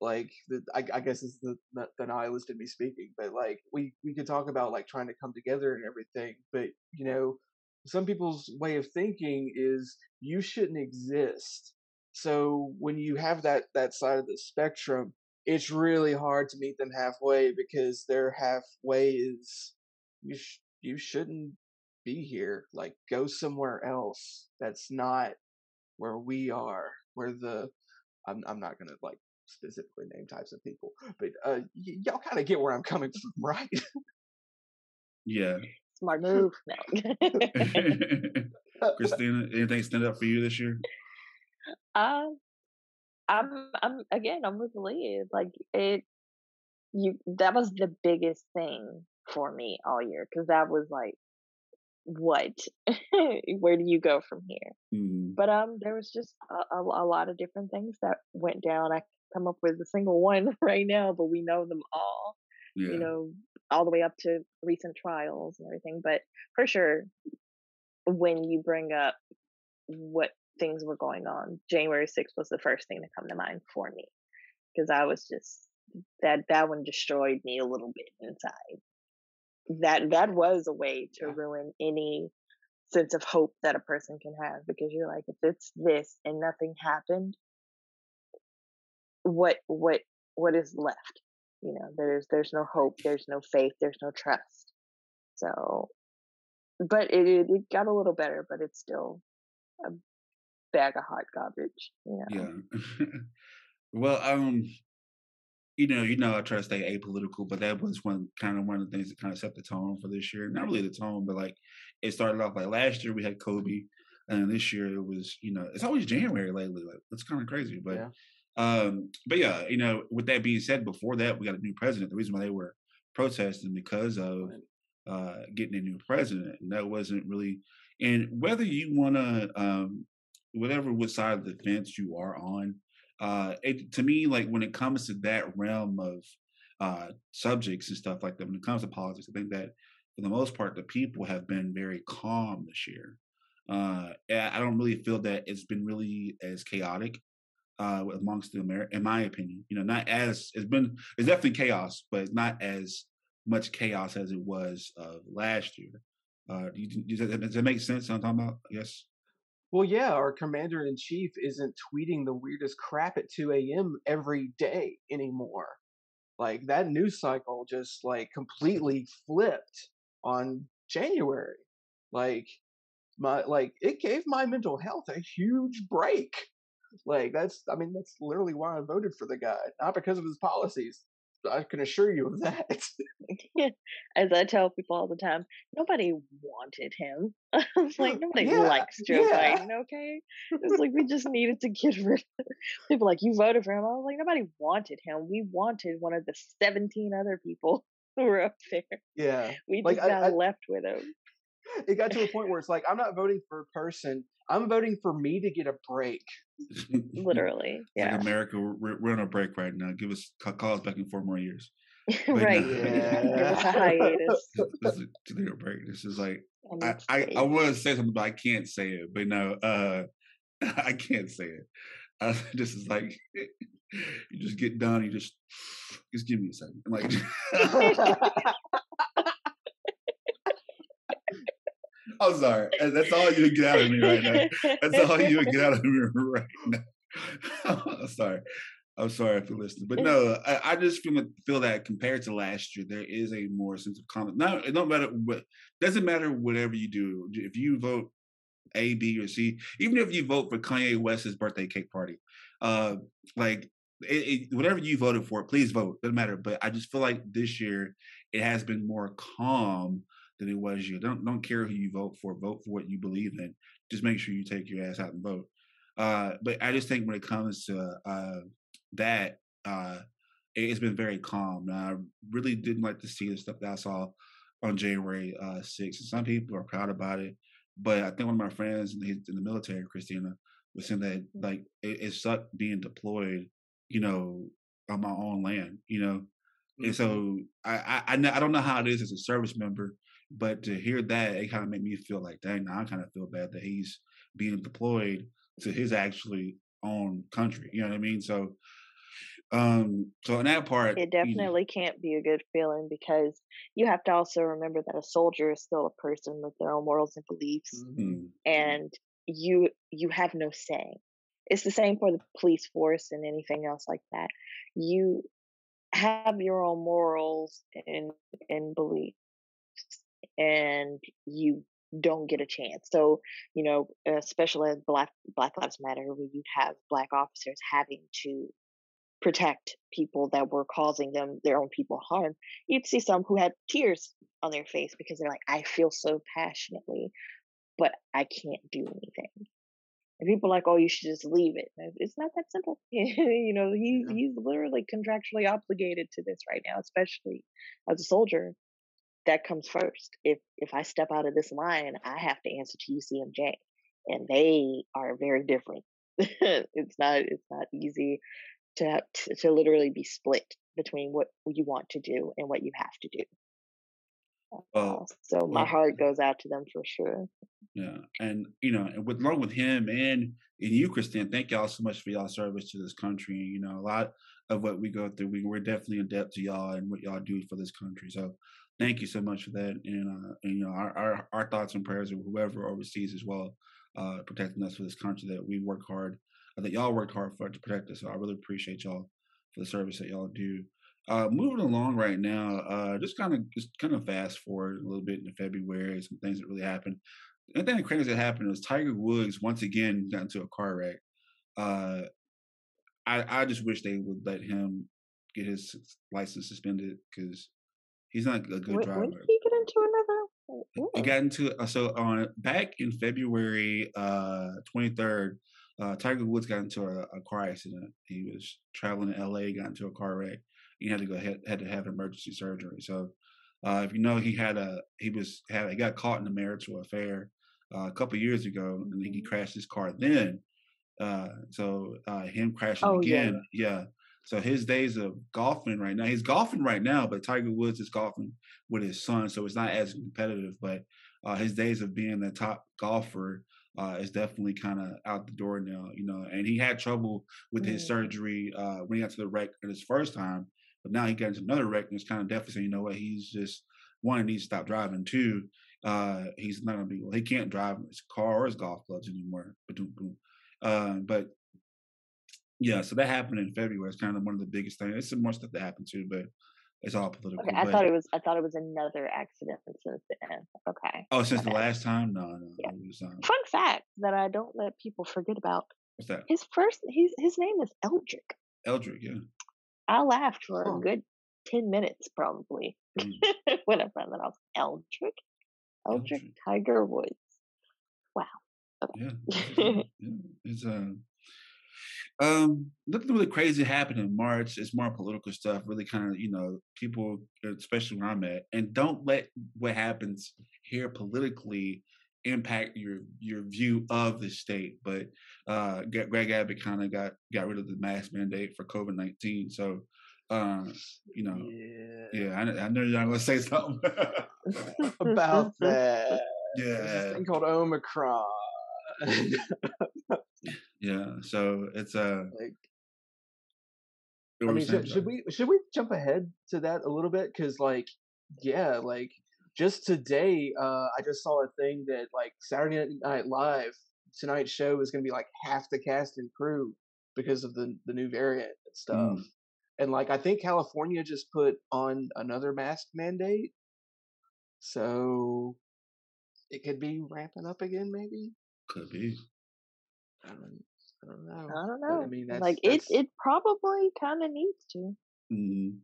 like the I, I guess it's the the the nihilist in me speaking, but like we we could talk about like trying to come together and everything, but you know, some people's way of thinking is you shouldn't exist. So when you have that that side of the spectrum, it's really hard to meet them halfway because their halfway is you sh- you shouldn't be here. Like go somewhere else. That's not where we are. Where the I'm I'm not gonna like specifically name types of people, but uh, y- y'all kind of get where I'm coming from, right? Yeah. Smart move. No. Christina, anything stand up for you this year? Um, I'm, I'm again, I'm with Leah. Like it, you. That was the biggest thing for me all year because that was like, what? Where do you go from here? Mm, But um, there was just a, a, a lot of different things that went down. I come up with a single one right now, but we know them all. yeah. You know, all the way up to recent trials and everything. But for sure, when you bring up what things were going on, January 6th was the first thing to come to mind for me because I was just that that one destroyed me a little bit inside. That that was a way to Yeah. ruin any sense of hope that a person can have because you're like if it's this and nothing happened what what what is left you know there's there's no hope there's no faith there's no trust so but it it, it got a little better but it's still a bag of hot garbage you know Yeah. well, um, you know, you know, I try to stay apolitical, but that was one kind of one of the things that kind of set the tone for this year. Not really the tone, but like it started off like last year we had Kobe, and this year it was, you know, it's always January lately. Like it's kind of crazy, but Yeah. um, but yeah, you know, with that being said, before that we got a new president. The reason why they were protesting because of uh getting a new president, and that wasn't really. And whether you want to, um, whatever what side of the fence you are on, uh it to me like when it comes to that realm of uh subjects and stuff like that when it comes to politics i think that for the most part the people have been very calm this year. Uh i don't really feel that it's been really as chaotic uh amongst the Amer- in my opinion you know not as it's been it's definitely chaos but it's not as much chaos as it was uh last year. Uh do you, does, that, does that make sense i'm talking about? Guess Well, yeah, our commander in chief isn't tweeting the weirdest crap at 2 a.m. every day anymore. Like that news cycle just like completely flipped on January. Like my like it gave my mental health a huge break. Like that's I mean that's literally why I voted for the guy, not because of his policies. I can assure you of that. as i tell people all the time nobody wanted him i was like nobody Yeah, likes joe yeah. biden okay it's like we just needed to get rid of people like you voted for him i was like nobody wanted him we wanted one of the 17 other people who were up there yeah. we Like, just I- got I- left with him It got to a point where it's like I'm not voting for a person. I'm voting for me to get a break. literally yeah Like America, we're, we're on a break right now. Give us ca- call us back in four more years. Right no. a Yeah. hiatus This is a break. This is like I I I, want to say something, but I can't say it. But no, uh, I can't say it. Uh, this is like you just get done. You just just give me a second. Like I'm sorry. That's all you get out of me right now. That's all you get out of me right now. I'm sorry. I'm sorry if you're listening, but no, I, I just feel feel that compared to last year, there is a more sense of confidence. Now, it don't matter what doesn't matter whatever you do. If you vote A, B, or C, even if you vote for Kanye West's birthday cake party, uh, like it, it, whatever you voted for, please vote. Doesn't matter. But I just feel like this year it has been more calm than it was you. Don't don't care who you vote for. Vote for what you believe in. Just make sure you take your ass out and vote. Uh, but I just think when it comes to uh, that, uh, it's been very calm. Now, I really didn't like to see the stuff that I saw on January uh, 6th. And some people are proud about it, but I think one of my friends in the, in the military, Christina, was saying that like it, it sucked being deployed, you know, on my own land, you know. Mm-hmm. And so I, I I don't know how it is as a service member, but to hear that, it kind of made me feel like, dang, now I kind of feel bad that he's being deployed to his actually own country. You know what I mean? So, um, so in that part, it definitely you can't be a good feeling because you have to also remember that a soldier is still a person with their own morals and beliefs, mm-hmm. and you you have no say. It's the same for the police force and anything else like that. You have your own morals and and beliefs and you don't get a chance. So, you know, especially as Black Black Lives Matter, where you have Black officers having to protect people that were causing them their own people harm, you'd see some who had tears on their face because they're like, I feel so passionately, but I can't do anything. And people are like, oh, you should just leave it. It's not that simple. you know, he, yeah. he's literally contractually obligated to this right now, especially as a soldier that comes first. If if I step out of this line, I have to answer to UCMJ, and they are very different. it's not it's not easy to, to to literally be split between what you want to do and what you have to do. Uh, so my well, heart goes out to them for sure. Yeah, and you know, and with along with him and and you, Christine, thank y'all so much for y'all service to this country. You know, a lot of what we go through, we, we're definitely in debt to y'all and what y'all do for this country. So thank you so much for that. And, uh, and you know, our, our, our thoughts and prayers of whoever overseas as well, uh, protecting us for this country that we work hard, uh, that y'all worked hard for to protect us. So I really appreciate y'all for the service that y'all do. Uh, moving along right now, uh, just kind of just kind of fast forward a little bit into February, some things that really happened. The thing that crazy that happened was Tiger Woods once again got into a car wreck. Uh, I I just wish they would let him get his license suspended because He's not a good when, driver. When did he get into another? Ooh. He got into uh, so on back in February twenty uh, third. Uh, Tiger Woods got into a, a, car accident. He was traveling to L.A., got into a car wreck. He had to go had, had to have emergency surgery. So, uh, if you know, he had a he was had he got caught in a marital affair uh, a couple years ago, and then he crashed his car. Then, uh, so uh, him crashing oh, again, yeah. yeah. So his days of golfing right now, he's golfing right now, but Tiger Woods is golfing with his son, so it's not as competitive. But uh, his days of being the top golfer uh, is definitely kind of out the door now, you know. And he had trouble with mm. his surgery uh, when he got to the wreck his first time, but now he got into another wreck, and it's kind of definitely saying, you know what, he's just one, he needs to stop driving. Two, uh, he's not gonna be, well, he can't drive his car or his golf clubs anymore. But uh, but yeah, so that happened in February. It's kind of one of the biggest things. It's some more stuff that happened too, but it's all political. Okay, I but, thought it was. I thought it was another accident since then. Okay. Oh, since okay. the last time? No, no. Yeah. Was, um, Fun fact that I don't let people forget about. What's that? His first. His his name is Eldrick. Eldrick, yeah. I laughed for a good ten minutes probably mm. when I found that out. Eldrick, Eldrick, Eldrick. Tiger Woods. Wow. Okay. Yeah, yeah. It's uh um, nothing really crazy happened in March. It's more political stuff. Really, kind of you know, people, especially where I'm at, and don't let what happens here politically impact your your view of the state. But uh, Greg Abbott kind of got got rid of the mask mandate for COVID nineteen. So, uh, you know, yeah, yeah I, I know you're not gonna say something about that. Yeah, There's thing called Omicron. Yeah, so it's a. Uh, like, I mean, should, should, we should we jump ahead to that a little bit? Because like, yeah, like just today, uh, I just saw a thing that like Saturday Night Live tonight's show is going to be like half the cast and crew because of the the new variant and stuff. Mm. And like I think California just put on another mask mandate, so it could be ramping up again. Maybe Could be. I don't, I don't know. I don't But, know. I mean, that's, like it, that's- it probably kind of needs to. Mm.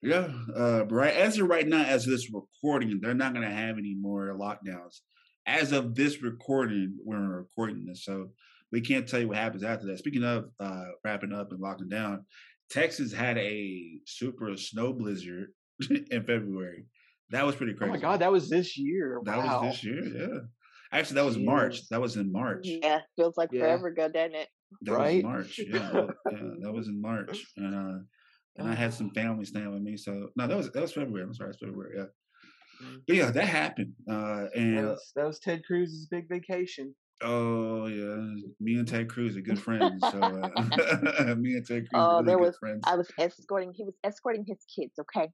Yeah, uh, right as of right now, as of this recording, they're not going to have any more lockdowns. As of this recording, we're recording this, so we can't tell you what happens after that. Speaking of uh, wrapping up and locking down, Texas had a super snow blizzard in February. That was pretty crazy. Oh my god, that was this year. that wow. was this year. Yeah, actually, that was March. That was in March. Yeah, feels like Yeah. forever ago, doesn't it? That Right? was March. Yeah, that, yeah, that was in March, and uh, and I had some family staying with me. So no, that was that was February. I'm sorry, it's February. Yeah, Mm. but yeah, that happened. Uh, That and was, that was Ted Cruz's big vacation. oh yeah, me and Ted Cruz are good friends. So uh, me and Ted Cruz Oh, are really there good was- friends. I was escorting. He was escorting his kids. Okay,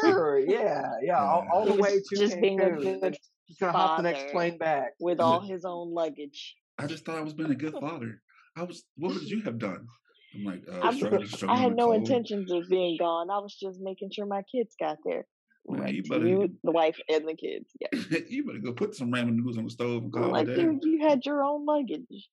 Sure, yeah, yeah, all, all the way to just being a good He's gonna hop the next plane back. with all his own luggage. I just thought I was being a good father. I was. What would you have done? I'm like, uh, I'm- struggling, I had no cold. intentions of being gone. I was just making sure my kids got there. Man, Like, you better- you, the wife, and the kids. Yeah. you better go put some ramen noodles on the stove and call like, it dude, you had your own luggage.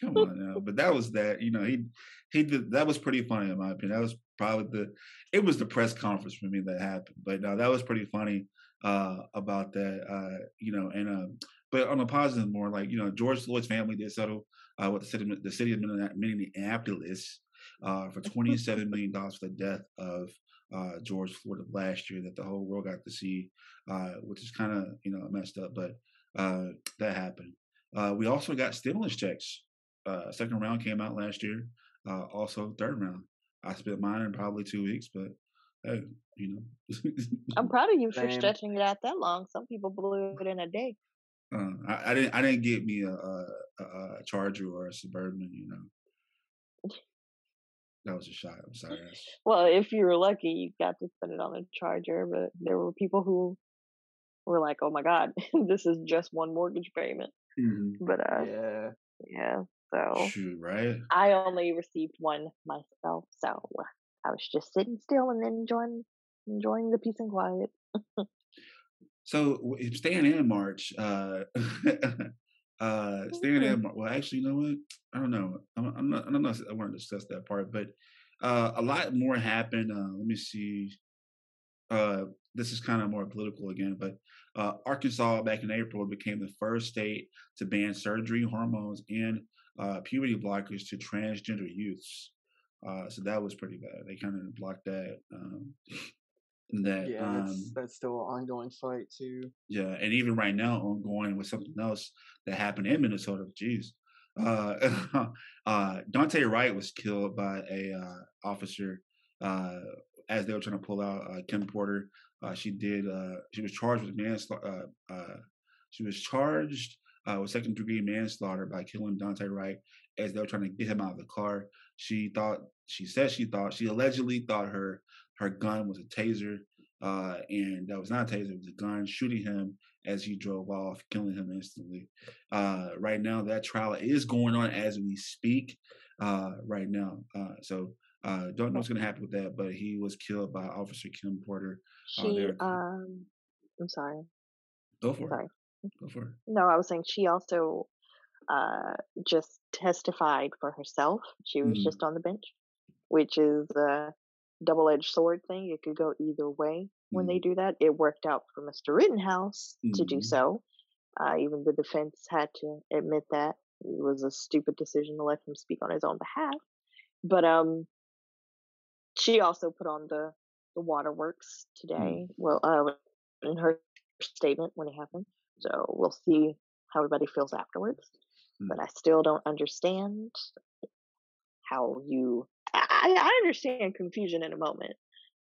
Come on now, but that was that. You know, he he did that was pretty funny in my opinion. That was probably the it was the press conference for me that happened. But no, that was pretty funny uh about that. Uh, you know, and um, but on a positive more like you know George Floyd's family did settle uh with the city the city of Minne- Minneapolis uh for twenty seven million dollars for the death of uh George Floyd of last year that the whole world got to see, uh, which is kind of you know messed up, but uh that happened. Uh, we also got stimulus checks. Uh, second round came out last year. Uh, also third round. I spent mine in probably two weeks, but hey, you know, I'm proud of you for stretching it out that long. Some people blew it in a day. uh, I, I didn't. I didn't get me a, a, a, Charger or a Suburban. You know, that was a shot. I'm sorry. Well, if you were lucky, you got to spend it on a charger. But there were people who were like, "Oh my God, this is just one mortgage payment." Mhm. But uh, Yeah, yeah. So Shoot, right? I only received one myself, so I was just sitting still and enjoying enjoying the peace and quiet. So staying in March, uh, uh, staying in. Mar- Well, actually, you know what? I don't know. I'm, I'm not. I don't know. I want to discuss that part, but uh, a lot more happened. Uh, let me see. Uh, this is kind of more political again, but uh, Arkansas back in April became the first state to ban surgery, hormones, and uh, puberty blockers to transgender youths. Uh, so that was pretty bad. They kind of blocked that. Um, that yeah, um, that's that's still an ongoing fight too. yeah, and even right now, ongoing with something else that happened in Minnesota. Jeez, uh, uh, Daunte Wright was killed by a uh, officer uh, as they were trying to pull out uh, Kim Potter. Uh, she did. Uh, she was charged with manslaughter. Uh, uh, she was charged uh, with second degree manslaughter by killing Daunte Wright as they were trying to get him out of the car. She thought. She said she thought. She allegedly thought her her gun was a taser uh, and that was not a taser, it was a gun shooting him as he drove off, killing him instantly. Uh, right now, that trial is going on as we speak. Uh, right now, uh, so uh, don't know what's going to happen with that, but he was killed by Officer Kim Potter. Oh, She, um, I'm sorry. Go for Sorry. it. Go for it. No, I was saying she also uh just testified for herself. She was Mhm. just on the bench, which is a double-edged sword thing. It could go either way when they do that. It worked out for Mr. Rittenhouse to do Mhm. so. Uh, even the defense had to admit that it was a stupid decision to let him speak on his own behalf. But um, she also put on the the waterworks today. Well, uh, in her statement when it happened. So we'll see how everybody feels afterwards. But I still don't understand how you. I, I understand confusion in a moment,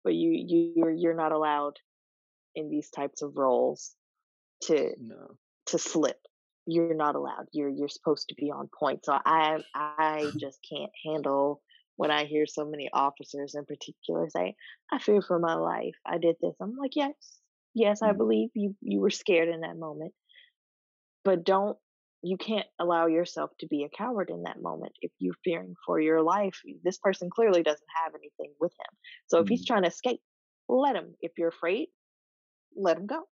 but you you you're you're not allowed in these types of roles to No. to slip. You're not allowed. You're you're supposed to be on point. So I I just can't handle when I hear so many officers in particular say, "I fear for my life. I did this." I'm like, yes, Yes, I Mm. believe you you were scared in that moment. But don't you can't allow yourself to be a coward in that moment if you're fearing for your life. This person clearly doesn't have anything with him. So if he's Mm. trying to escape, let him. If you're afraid, let him go.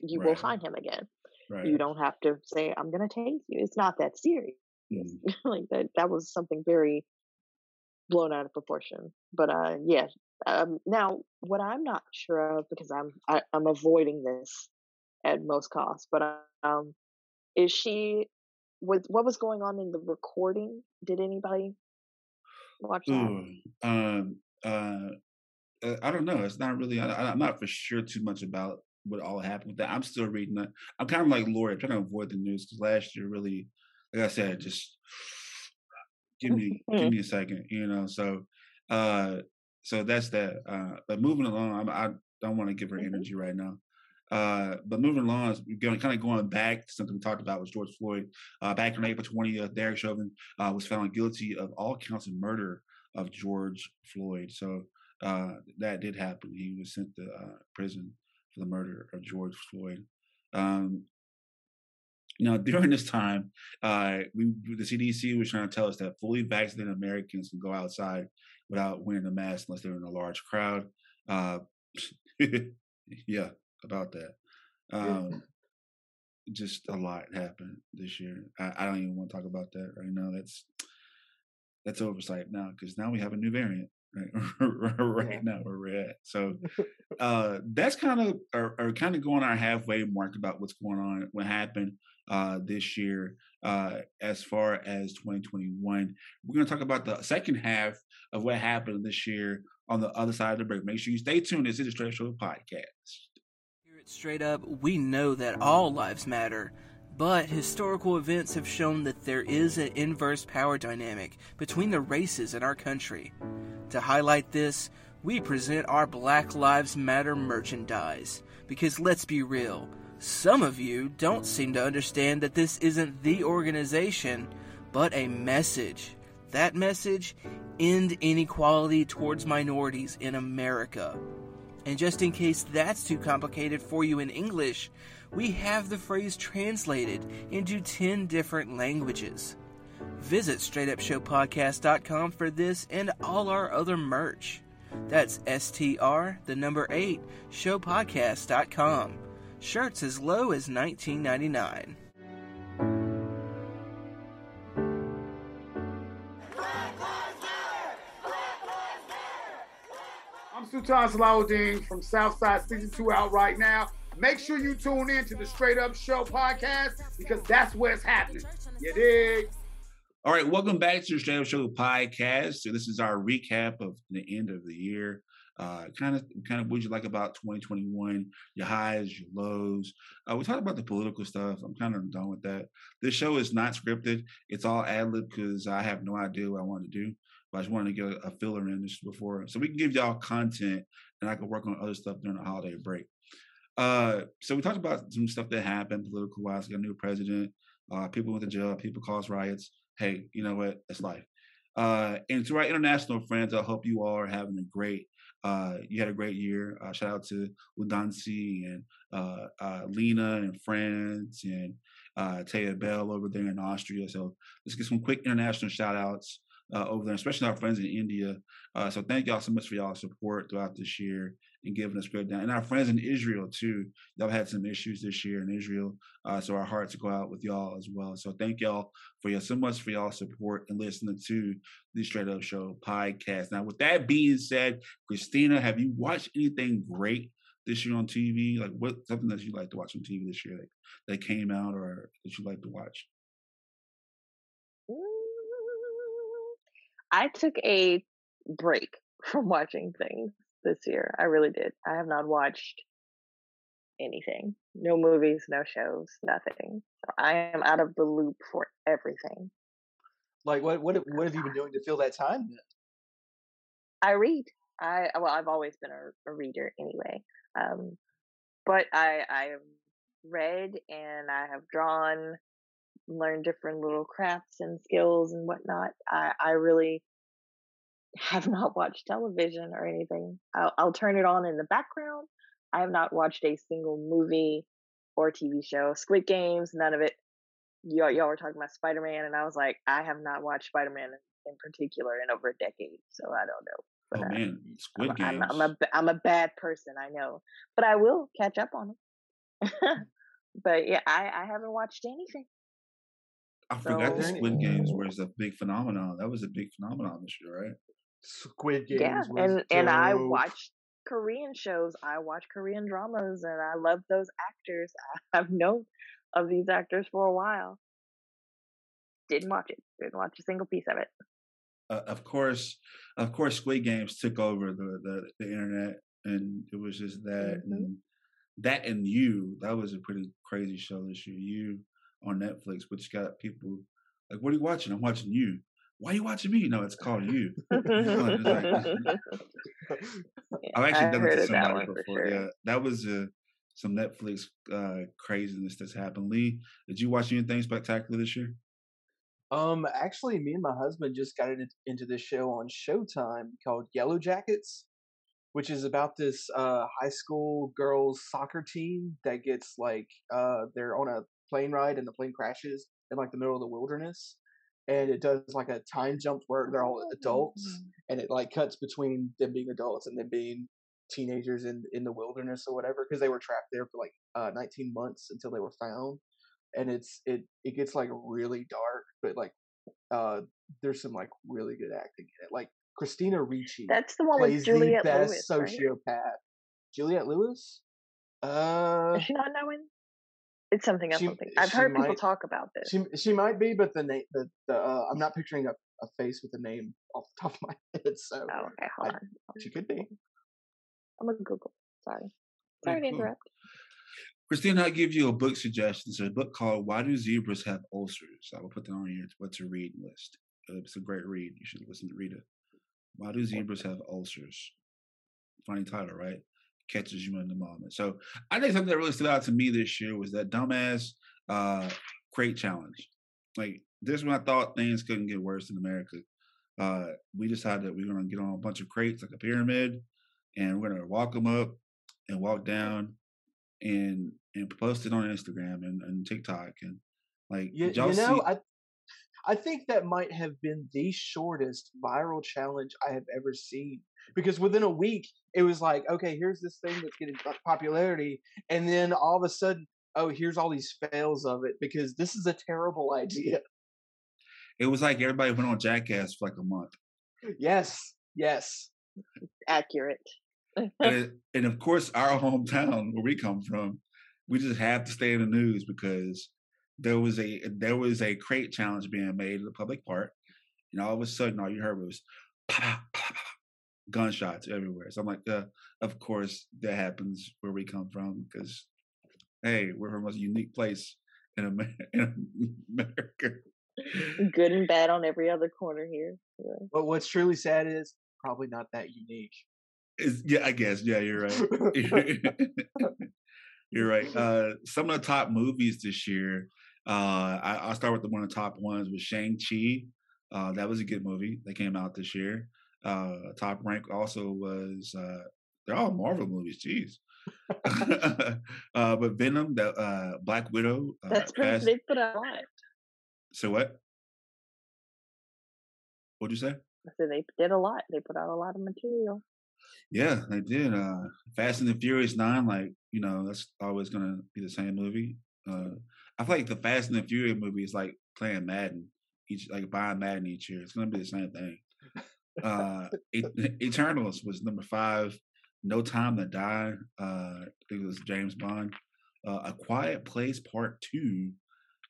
You will find him again. Right. You don't have to say, I'm gonna tase you. It's not that serious. Mm. like that that was something very blown out of proportion. But uh yeah. Um now what I'm not sure of because I'm I, I'm avoiding this at most costs, but um is she with what was going on in the recording? Did anybody watch that? Ooh, um, uh, uh, I don't know. It's not really. I, I'm not for sure too much about what all happened with that. I'm still reading that. I'm kind of like Lori. Trying to avoid the news because last year really, like I said, just give me give me a second, you know. So, uh, so that's that. Uh, but moving along, I'm, I don't want to give her Mhm. energy right now. Uh, but moving along, going kind of going back to something we talked about was George Floyd. Uh, back on April 20th, Derek Chauvin uh, was found guilty of all counts of murder of George Floyd. So uh, that did happen. He was sent to uh, prison for the murder of George Floyd. Um, now, during this time, uh, we the CDC was trying to tell us that fully vaccinated Americans can go outside without wearing a mask unless they're in a large crowd. Yeah, about that. Um, just a lot happened this year. I, I don't even want to talk about that right now. That's that's oversight now because now we have a new variant right, right Yeah. now where we're at. So uh, that's kind of or, or kind of going our halfway mark about what's going on, what happened uh, this year uh, as far as 2021. We're going to talk about the second half of what happened this year on the other side of the break. Make sure you stay tuned. This is the Straight Show podcast. At Straight Up, we know that all lives matter, but historical events have shown that there is an inverse power dynamic between the races in our country. To highlight this, we present our Black Lives Matter merchandise. Because let's be real, some of you don't seem to understand that this isn't the organization, but a message. That message end inequality towards minorities in America. And just in case that's too complicated for you in English, we have the phrase translated into 10 different languages. Visit straightupshowpodcast.com for this and all our other merch. That's STR, the number 8, showpodcast.com. Shirts as low as $19.99. Sultan Salahuddin from Southside 62 out right now. Make sure you tune in to the Straight Up Show podcast because that's where it's happening. You dig? All right, welcome back to the Straight Up Show podcast. So this is our recap of the end of the year. Uh, kind of, kind of, what you like about 2021? Your highs, your lows. Uh, we talked about the political stuff. I'm kind of done with that. This show is not scripted. It's all ad lib because I have no idea what I want to do. But I just wanted to get a, a filler in this before, so we can give y'all content, and I can work on other stuff during the holiday break. Uh, so we talked about some stuff that happened political wise. Got a new president. Uh, people went to jail. People caused riots hey, you know what? It's life. Uh, and to our international friends, I hope you all are having a great. Uh, you had a great year. Uh, shout out to Udansi and uh, uh, Lena and France and uh, Taya Bell over there in Austria. So let's get some quick international shout outs uh, over there, especially our friends in India. Uh, so thank y'all so much for y'all support throughout this year and giving us great down. And our friends in Israel too. Y'all had some issues this year in Israel. Uh, so our hearts go out with y'all as well. So thank y'all for y'all so much for y'all support and listening to the Straight Up Show podcast. Now, with that being said, Christina, have you watched anything great this year on TV? Like what something that you like to watch on TV this year that, that came out or that you like to watch? I took a break from watching things this year. I really did. I have not watched anything. No movies, no shows, nothing. So I am out of the loop for everything. Like what what what have you been doing to fill that time? I read. I well, I've always been a, a reader anyway. Um, but I I have read and I have drawn, learned different little crafts and skills and whatnot. I I really have not watched television or anything. I'll, I'll turn it on in the background, I have not watched a single movie or TV show. Squid Games, none of it. Y'all, y'all were talking about Spider Man, and I was like, I have not watched Spider Man in particular in over a decade, so I don't know. But oh man, Squid I'm, Games. I'm, I'm, a I'm a bad person, I know, but I will catch up on them. but yeah, I I haven't watched anything. I forgot the Squid Games was a big phenomenon. That was a big phenomenon this year, right? Squid Games. Yeah, and dope. and I watched Korean shows. I watch Korean dramas, and I love those actors. I've known of these actors for a while. Didn't watch it. Didn't watch a single piece of it. Uh, of course, of course, Squid Games took over the the, the internet, and it was just that mm-hmm. and that and you. That was a pretty crazy show this year. You on Netflix, which got people like, "What are you watching?" I'm watching you. Why are you watching me? No, it's called you. I've actually done it to somebody before. Sure. Yeah, that was uh, some Netflix uh, craziness that's happened. Lee, did you watch anything spectacular this year? Um, actually, me and my husband just got into this show on Showtime called Yellow Jackets, which is about this uh, high school girls soccer team that gets like uh, they're on a plane ride and the plane crashes in like the middle of the wilderness and it does like a time jump where they're all adults mm-hmm. and it like cuts between them being adults and them being teenagers in in the wilderness or whatever because they were trapped there for like uh, 19 months until they were found and it's it it gets like really dark but like uh there's some like really good acting in it like christina ricci that's the one with juliette the best lewis, sociopath right? juliette lewis uh is she not knowing it's something else. She, something. I've heard might, people talk about this. She she might be, but the name the, the uh, I'm not picturing a, a face with a name off the top of my head. So oh, okay, hold I, on. She could be. I'm gonna Google. Sorry, sorry to interrupt. Christina, I give you a book suggestion. It's a book called "Why Do Zebras Have Ulcers." I will put that on your what to read list. Uh, it's a great read. You should listen to read it. Why do zebras have ulcers? Funny title, right? catches you in the moment. So I think something that really stood out to me this year was that dumbass uh, crate challenge. Like this when I thought things couldn't get worse in America. Uh, we decided that we are gonna get on a bunch of crates like a pyramid, and we're gonna walk them up and walk down, and and post it on Instagram and, and TikTok and like you, you know see- I I think that might have been the shortest viral challenge I have ever seen because within a week it was like, okay, here's this thing that's getting popularity, and then all of a sudden, oh, here's all these fails of it because this is a terrible idea. It was like everybody went on Jackass for like a month. Yes, yes, accurate. and, and of course, our hometown where we come from, we just have to stay in the news because there was a there was a crate challenge being made in the public park, and all of a sudden, all you heard was gunshots everywhere. So I'm like, uh, of course that happens where we come from because, hey, we're from a unique place in America. Good and bad on every other corner here. Yeah. But what's truly sad is probably not that unique. Is yeah, I guess yeah, you're right. you're right. Uh, some of the top movies this year. Uh, I, will start with the one of the top ones was Shang Chi. Uh, that was a good movie that came out this year. Uh, top rank also was uh, they're all Marvel movies. Jeez. uh, but Venom, the uh, Black Widow. Uh, That's past... they put out a lot. So what? What'd you say? I said they did a lot. They put out a lot of material. Yeah, they did. Uh, Fast and the Furious Nine, like you know, that's always gonna be the same movie. I feel like the Fast and the Furious movie is like playing Madden each, like buying Madden each year. It's gonna be the same thing. Uh, Eternals was number five. No Time to Die. Uh, it was James Bond. Uh, A Quiet Place Part Two.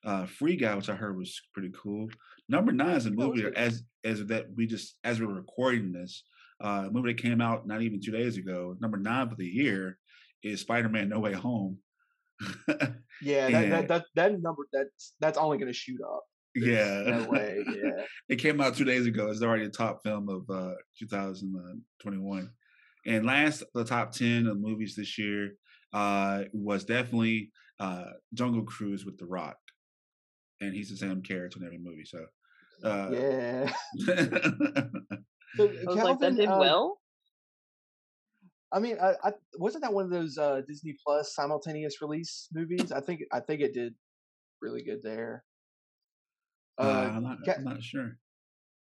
Uh, Free Guy, which I heard was pretty cool. Number nine is a movie as as that we just as we're recording this. Uh, a movie that came out not even two days ago. Number nine for the year is Spider Man No Way Home. yeah, that, that, that that number that's that's only going to shoot up. Yeah. No way. Yeah. it came out two days ago. It's already the top film of uh, 2021. And last, the top 10 of movies this year uh, was definitely uh, Jungle Cruise with The Rock. And he's the same character in every movie. So, uh, yeah. so, Calvin, like, that did uh, well? I mean, I, I wasn't that one of those uh, Disney Plus simultaneous release movies. I think I think it did really good there. Uh, Uh, I'm, not, Ca- I'm not sure.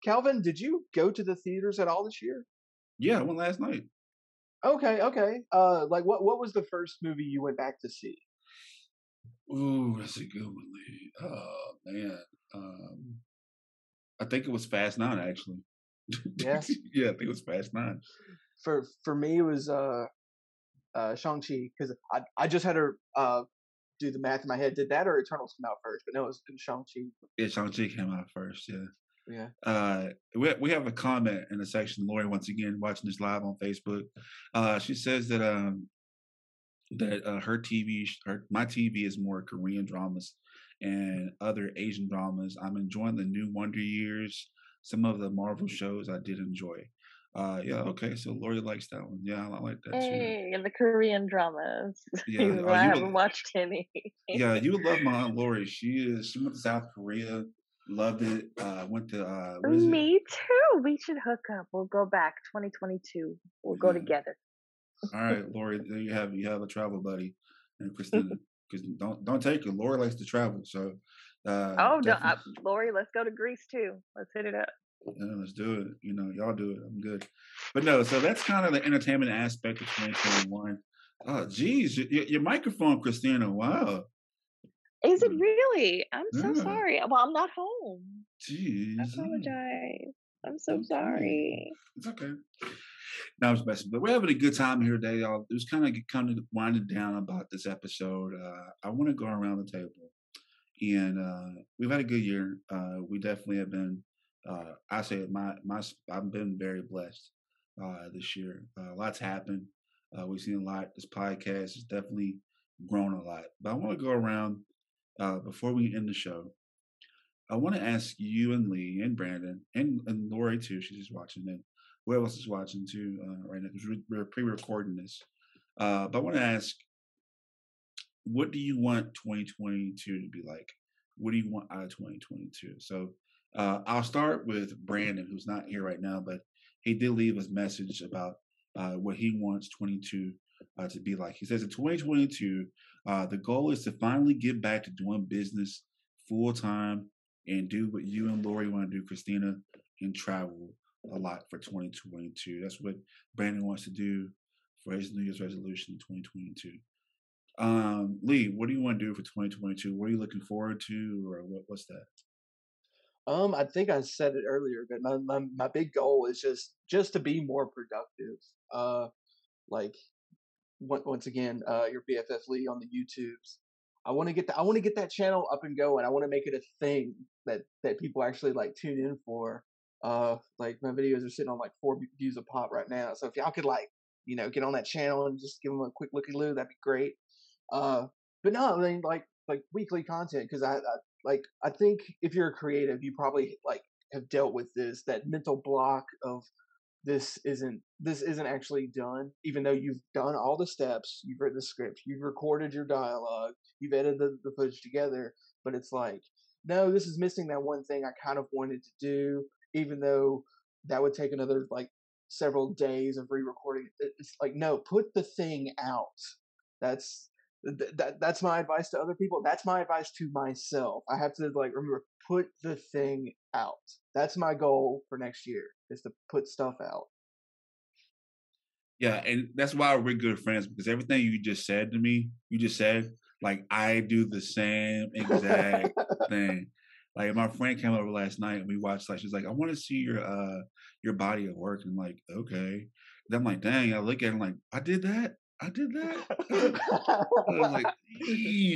Calvin, did you go to the theaters at all this year? Yeah, I went last night. Okay, okay. Uh, like what what was the first movie you went back to see? Ooh, that's a good one, Lee. Oh man, um, I think it was Fast Nine actually. Yeah? yeah, I think it was Fast Nine. For for me, it was uh, uh, Shang Chi because I I just had to uh do the math in my head. Did that or Eternals come out first? But no, it was Shang Chi. Yeah, Shang Chi came out first. Yeah. Yeah. Uh, we we have a comment in the section. Lori, once again, watching this live on Facebook. Uh, she says that um that uh, her TV, her my TV is more Korean dramas and other Asian dramas. I'm enjoying the new Wonder Years. Some of the Marvel shows I did enjoy. Uh, yeah, okay. So Lori likes that one. Yeah, I like that too. Hey, and the Korean dramas. Yeah, oh, though I haven't would- watched any. Yeah, you would love my aunt Lori. She is. She went to South Korea, loved it. Uh, went to uh, is it? Me too. We should hook up. We'll go back 2022. We'll go together. All right, Lori, there you have you have a travel buddy, and Christina. Because don't don't take her. Lori likes to travel, so. Uh, oh, no, uh, definitely- Lori, let's go to Greece too. Let's hit it up. Yeah, let's do it. You know, y'all do it. I'm good. But no, so that's kind of the entertainment aspect of 2021. Oh, geez, your, your microphone, Christina. Wow. Is it Mm. really? I'm so sorry. Well, I'm not home. Jeez. I apologize. I'm so sorry. It's okay. No, I was messing, but we're having a good time here today, y'all. It was kind of kind of winding down about this episode. Uh, I want to go around the table, and uh, we've had a good year. Uh, we definitely have been. Uh, I say my my I've been very blessed uh, this year. Uh, lots happened. Uh, we've seen a lot. This podcast has definitely grown a lot. But I want to go around uh, before we end the show. I want to ask you and Lee and Brandon and, and Lori too. She's just watching it. Whoever else is watching too uh, right now because we're, pre-recording this. But I want to ask, what do you want 2022 to be like? What do you want out of 2022? So uh, I'll start with Brandon, who's not here right now, but he did leave his message about uh, what he wants 22 uh, to be like. He says in 2022, uh, the goal is to finally get back to doing business full time and do what you and Lori want to do, Christina, and travel a lot for 2022. That's what Brandon wants to do for his New Year's resolution in 2022. Um, Lee, what do you want to do for 2022? What are you looking forward to, or what, what's that? Um, I think I said it earlier, but my, my my big goal is just just to be more productive. Uh, like once again, uh, your BFF Lee on the YouTubes. I want to get the, I want to get that channel up and going. I want to make it a thing that that people actually like tune in for. Uh, like my videos are sitting on like four views a pop right now. So if y'all could like you know get on that channel and just give them a quick looky loo, that'd be great. Uh, but no, I mean like like weekly content because I, I like I think if you're a creative, you probably like have dealt with this that mental block of this isn't this isn't actually done, even though you've done all the steps, you've written the script, you've recorded your dialogue, you've edited the, the footage together, but it's like, no, this is missing that one thing I kind of wanted to do, even though that would take another like several days of re-recording. It's like, no, put the thing out. That's th- that that's my advice to other people. That's my advice to myself. I have to like remember put the thing out. That's my goal for next year is to put stuff out. Yeah, and that's why we're good friends because everything you just said to me, you just said, like I do the same exact thing. Like my friend came over last night and we watched like she's like, I want to see your uh your body at work. And I'm like, okay. Then I'm like, dang, I look at him like, I did that. I did that. I did that." I was like,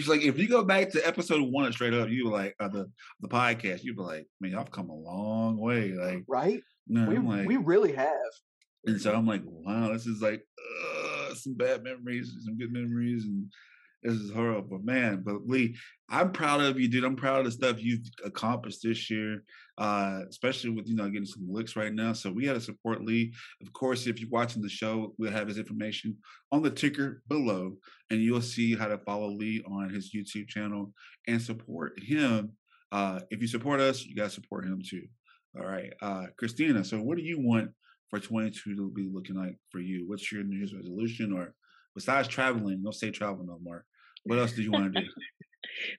like if you go back to episode one straight up, you were like uh, the the podcast, you'd be like, man, I've come a long way. Like, right? no, We like, we really have. and so I'm like, wow, this is like uh, some bad memories, some good memories, and this is horrible, man. But Lee, I'm proud of you, dude. I'm proud of the stuff you've accomplished this year, uh, especially with you know getting some licks right now. So we got to support Lee. Of course, if you're watching the show, we'll have his information on the ticker below, and you'll see how to follow Lee on his YouTube channel and support him. Uh, if you support us, you got to support him too. All right, uh, Christina. So what do you want for 22 to be looking like for you? What's your New Year's resolution, or besides traveling? Don't say travel no more. What else do you want to do?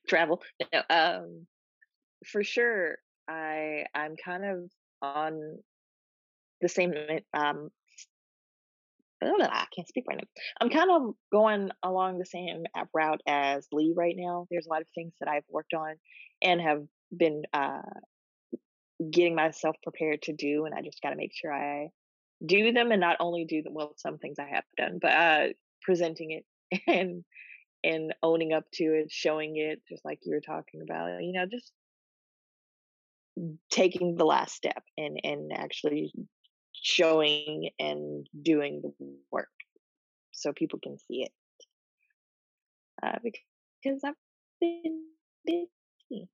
Travel. No, um, for sure. I I'm kind of on the same um I can't speak right now. I'm kind of going along the same route as Lee right now. There's a lot of things that I've worked on and have been uh, getting myself prepared to do, and I just got to make sure I do them and not only do them. Well, some things I have done, but uh, presenting it and and owning up to it, showing it, just like you were talking about. You know, just taking the last step and and actually showing and doing the work so people can see it. Uh, because I've been busy.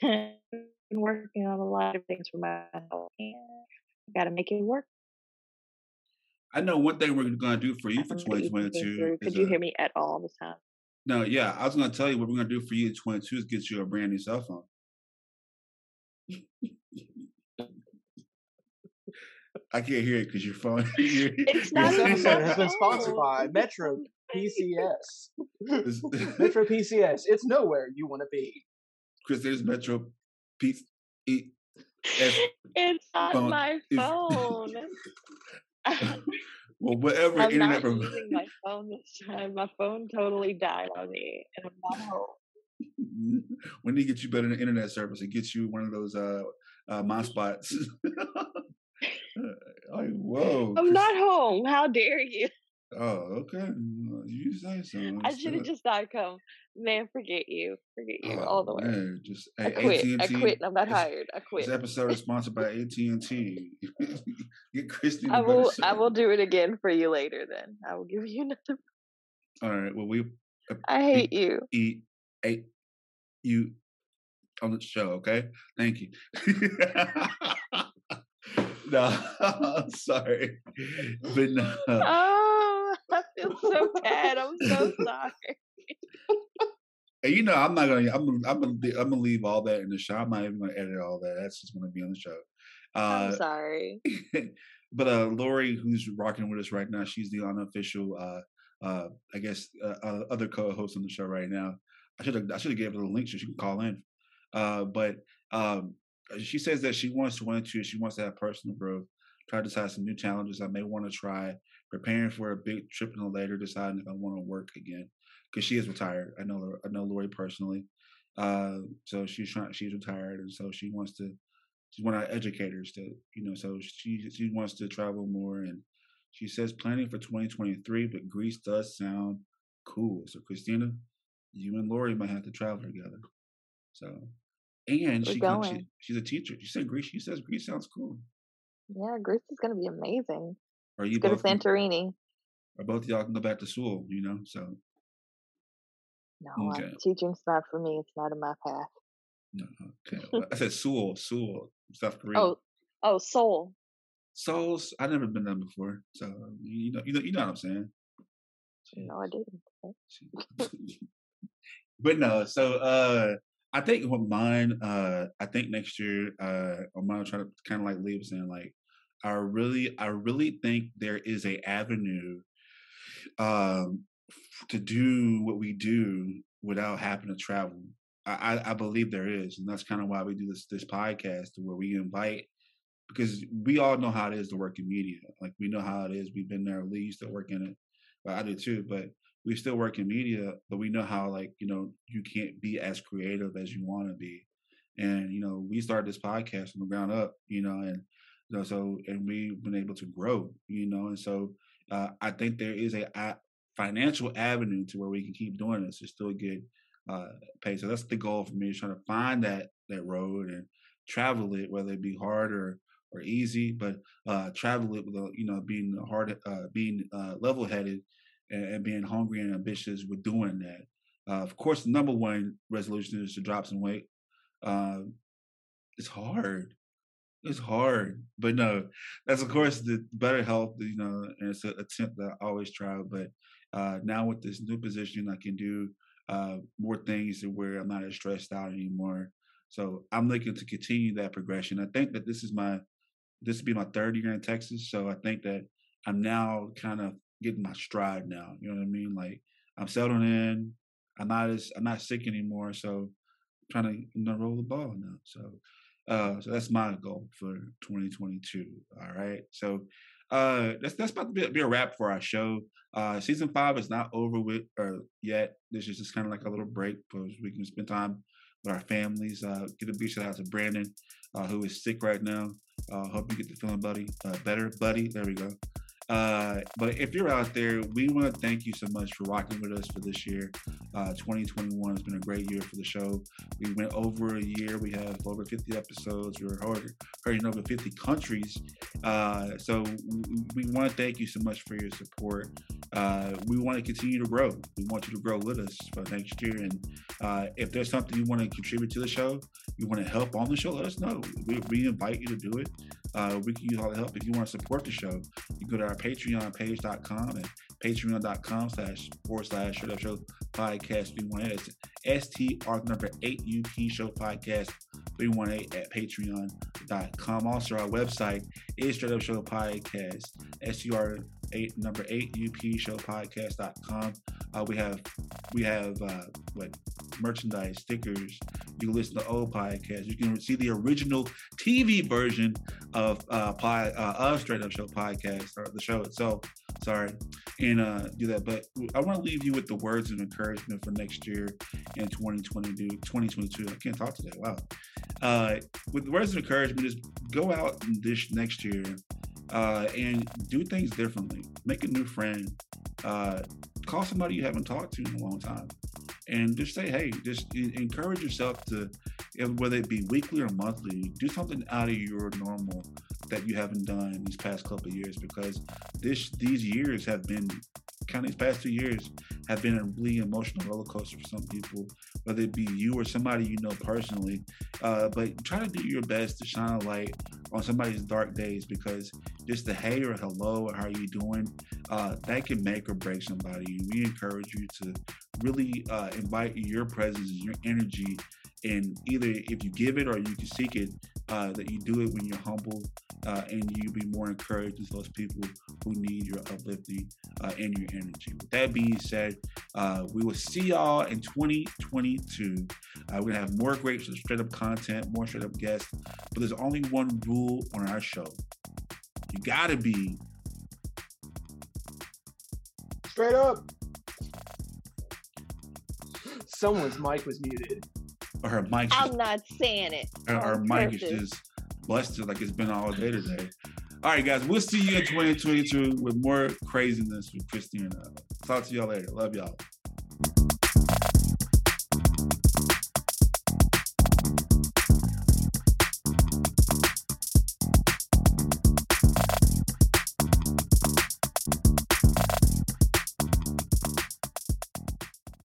been working on a lot of things for myself I gotta make it work. I know one thing we're gonna do for you for 2022. Could you hear me at all this time? No, yeah, I was gonna tell you what we're gonna do for you in 22 is get you a brand new cell phone. I can't hear it because your phone. it's not this episode has been sponsored by Metro PCS. Metro PCS. It's nowhere you want to be. Chris, there's Metro PCS. It's on phone. my phone. Well, whatever I'm internet. not using my phone this time. My phone totally died on me, and I'm not home. need to get you better internet service and gets you one of those uh, uh my spots. like, whoa. I'm not home. How dare you? Oh, okay. You say so. I should have just not come. Man, forget you. Forget you oh, all the way. Man, just I quit. AT&T, I quit. I'm not hired. I quit. This episode is sponsored by AT and T. Get Christy. I will. I will do it again for you later. Then I will give you another. All right. Well, we. Uh, I hate you. Eat. Eight. You on the show. Okay. Thank you. no, I'm sorry, but no. Oh, I feel so bad. I'm so sorry. And you know, I'm not gonna. I'm. Gonna, I'm gonna. I'm gonna leave all that in the show. I'm not even gonna edit all that. That's just gonna be on the show. Uh, I'm sorry. but uh, Lori, who's rocking with us right now, she's the unofficial. Uh, uh, I guess uh, uh, other co-host on the show right now. I should have. I should have gave her the link so she can call in. Uh, but um, she says that she wants to win too. She wants to have personal growth, try to decide some new challenges I may want to try, preparing for a big trip and later deciding if I want to work again. Because she is retired. I know I know Lori personally. Uh, so she's trying she's retired and so she wants to she's one of our educators that you know, so she she wants to travel more and she says planning for 2023, but Greece does sound cool. So Christina, you and Lori might have to travel together. So and she, going. she she's a teacher. She said Greece. She says Greece sounds cool. Yeah, Greece is going to be amazing. Are you go to Santorini? Or both y'all can go back to school, you know? So. No, okay. teaching's not for me. It's not in my path. No, okay. I said Seoul, Seoul, South Korea. Oh, oh, Seoul. Seoul's. I've never been there before, so you know, you know, you know what I'm saying. No, I didn't. but no, so uh I think with mine, uh, I think next year, uh, I'm gonna try to kind of like leave saying like, I really, I really think there is a avenue, um, to do what we do without having to travel. I, I, believe there is, and that's kind of why we do this this podcast where we invite because we all know how it is to work in media. Like we know how it is. We've been there. Lee used to work in it. Well, I do too. But we still work in media, but we know how like you know you can't be as creative as you want to be, and you know we started this podcast from the ground up, you know, and you know so and we've been able to grow, you know, and so uh, I think there is a, a, financial avenue to where we can keep doing this and still get uh. So that's the goal for me is trying to find that that road and travel it, whether it be hard or or easy, but uh, travel it with a, you know being hard, uh, being uh, level headed and, and being hungry and ambitious with doing that. Uh, of course, the number one resolution is to drop some weight. Uh, it's hard. It's hard, but no, that's of course the better health. You know, and it's an attempt that I always try. But uh, now with this new position, I can do uh, more things to where I'm not as stressed out anymore. So I'm looking to continue that progression. I think that this is my this will be my third year in Texas, so I think that I'm now kind of getting my stride now. You know what I mean? Like I'm settling in. I'm not as I'm not sick anymore, so I'm trying to you know, roll the ball now. So uh, so that's my goal for 2022. All right. So uh, that's that's about to be, be a wrap for our show. Uh, season five is not over with or yet. This is just kind of like a little break because we can spend time with our families. Uh, get a big shout out to Brandon, uh, who is sick right now. Uh, hope you get the feeling, buddy. Uh, better, buddy. There we go. Uh, but if you're out there, we want to thank you so much for rocking with us for this year. Uh, 2021 has been a great year for the show. We went over a year. We have over 50 episodes. We're heard in over 50 countries. Uh, so we, we want to thank you so much for your support. Uh, we want to continue to grow. We want you to grow with us for next year. And uh, if there's something you want to contribute to the show, you want to help on the show, let us know. We, we invite you to do it. Uh, we can use all the help. If you want to support the show, you go to our Patreon page.com and patreon.com slash forward slash straight up show podcast 318. It's STR number 8 UP show podcast 318 at patreon.com. Also, our website is straight up show podcast, STR eight number eight UP show podcast.com. Uh, we have we have uh, what merchandise stickers. You can listen to old podcasts. You can see the original TV version of uh, uh of Straight Up Show podcast or the show itself. Sorry, and uh, do that. But I want to leave you with the words of encouragement for next year in 2022. 2022. I can't talk today. Wow. Uh, with the words of encouragement, is go out this next year uh, and do things differently. Make a new friend. Uh, call somebody you haven't talked to in a long time, and just say, "Hey," just encourage yourself to, whether it be weekly or monthly, do something out of your normal that you haven't done in these past couple of years because this these years have been kind of these past two years have been a really emotional roller coaster for some people, whether it be you or somebody you know personally. Uh, but try to do your best to shine a light on somebody's dark days because just the hey or hello or how are you doing, uh, that can make or break somebody. We encourage you to really uh, invite your presence and your energy and either if you give it or you can seek it, uh, that you do it when you're humble uh, and you be more encouraged as those people who need your uplifting uh, and your energy. With that being said, uh, we will see y'all in 2022. Uh, we're gonna have more great straight up content, more straight up guests, but there's only one rule on our show. You gotta be straight up. Someone's mic was muted. Or her mic. I'm not saying it. Her, her mic is just busted like it's been all day today. All right, guys, we'll see you in 2022 with more craziness with Christina. Talk to y'all later. Love y'all.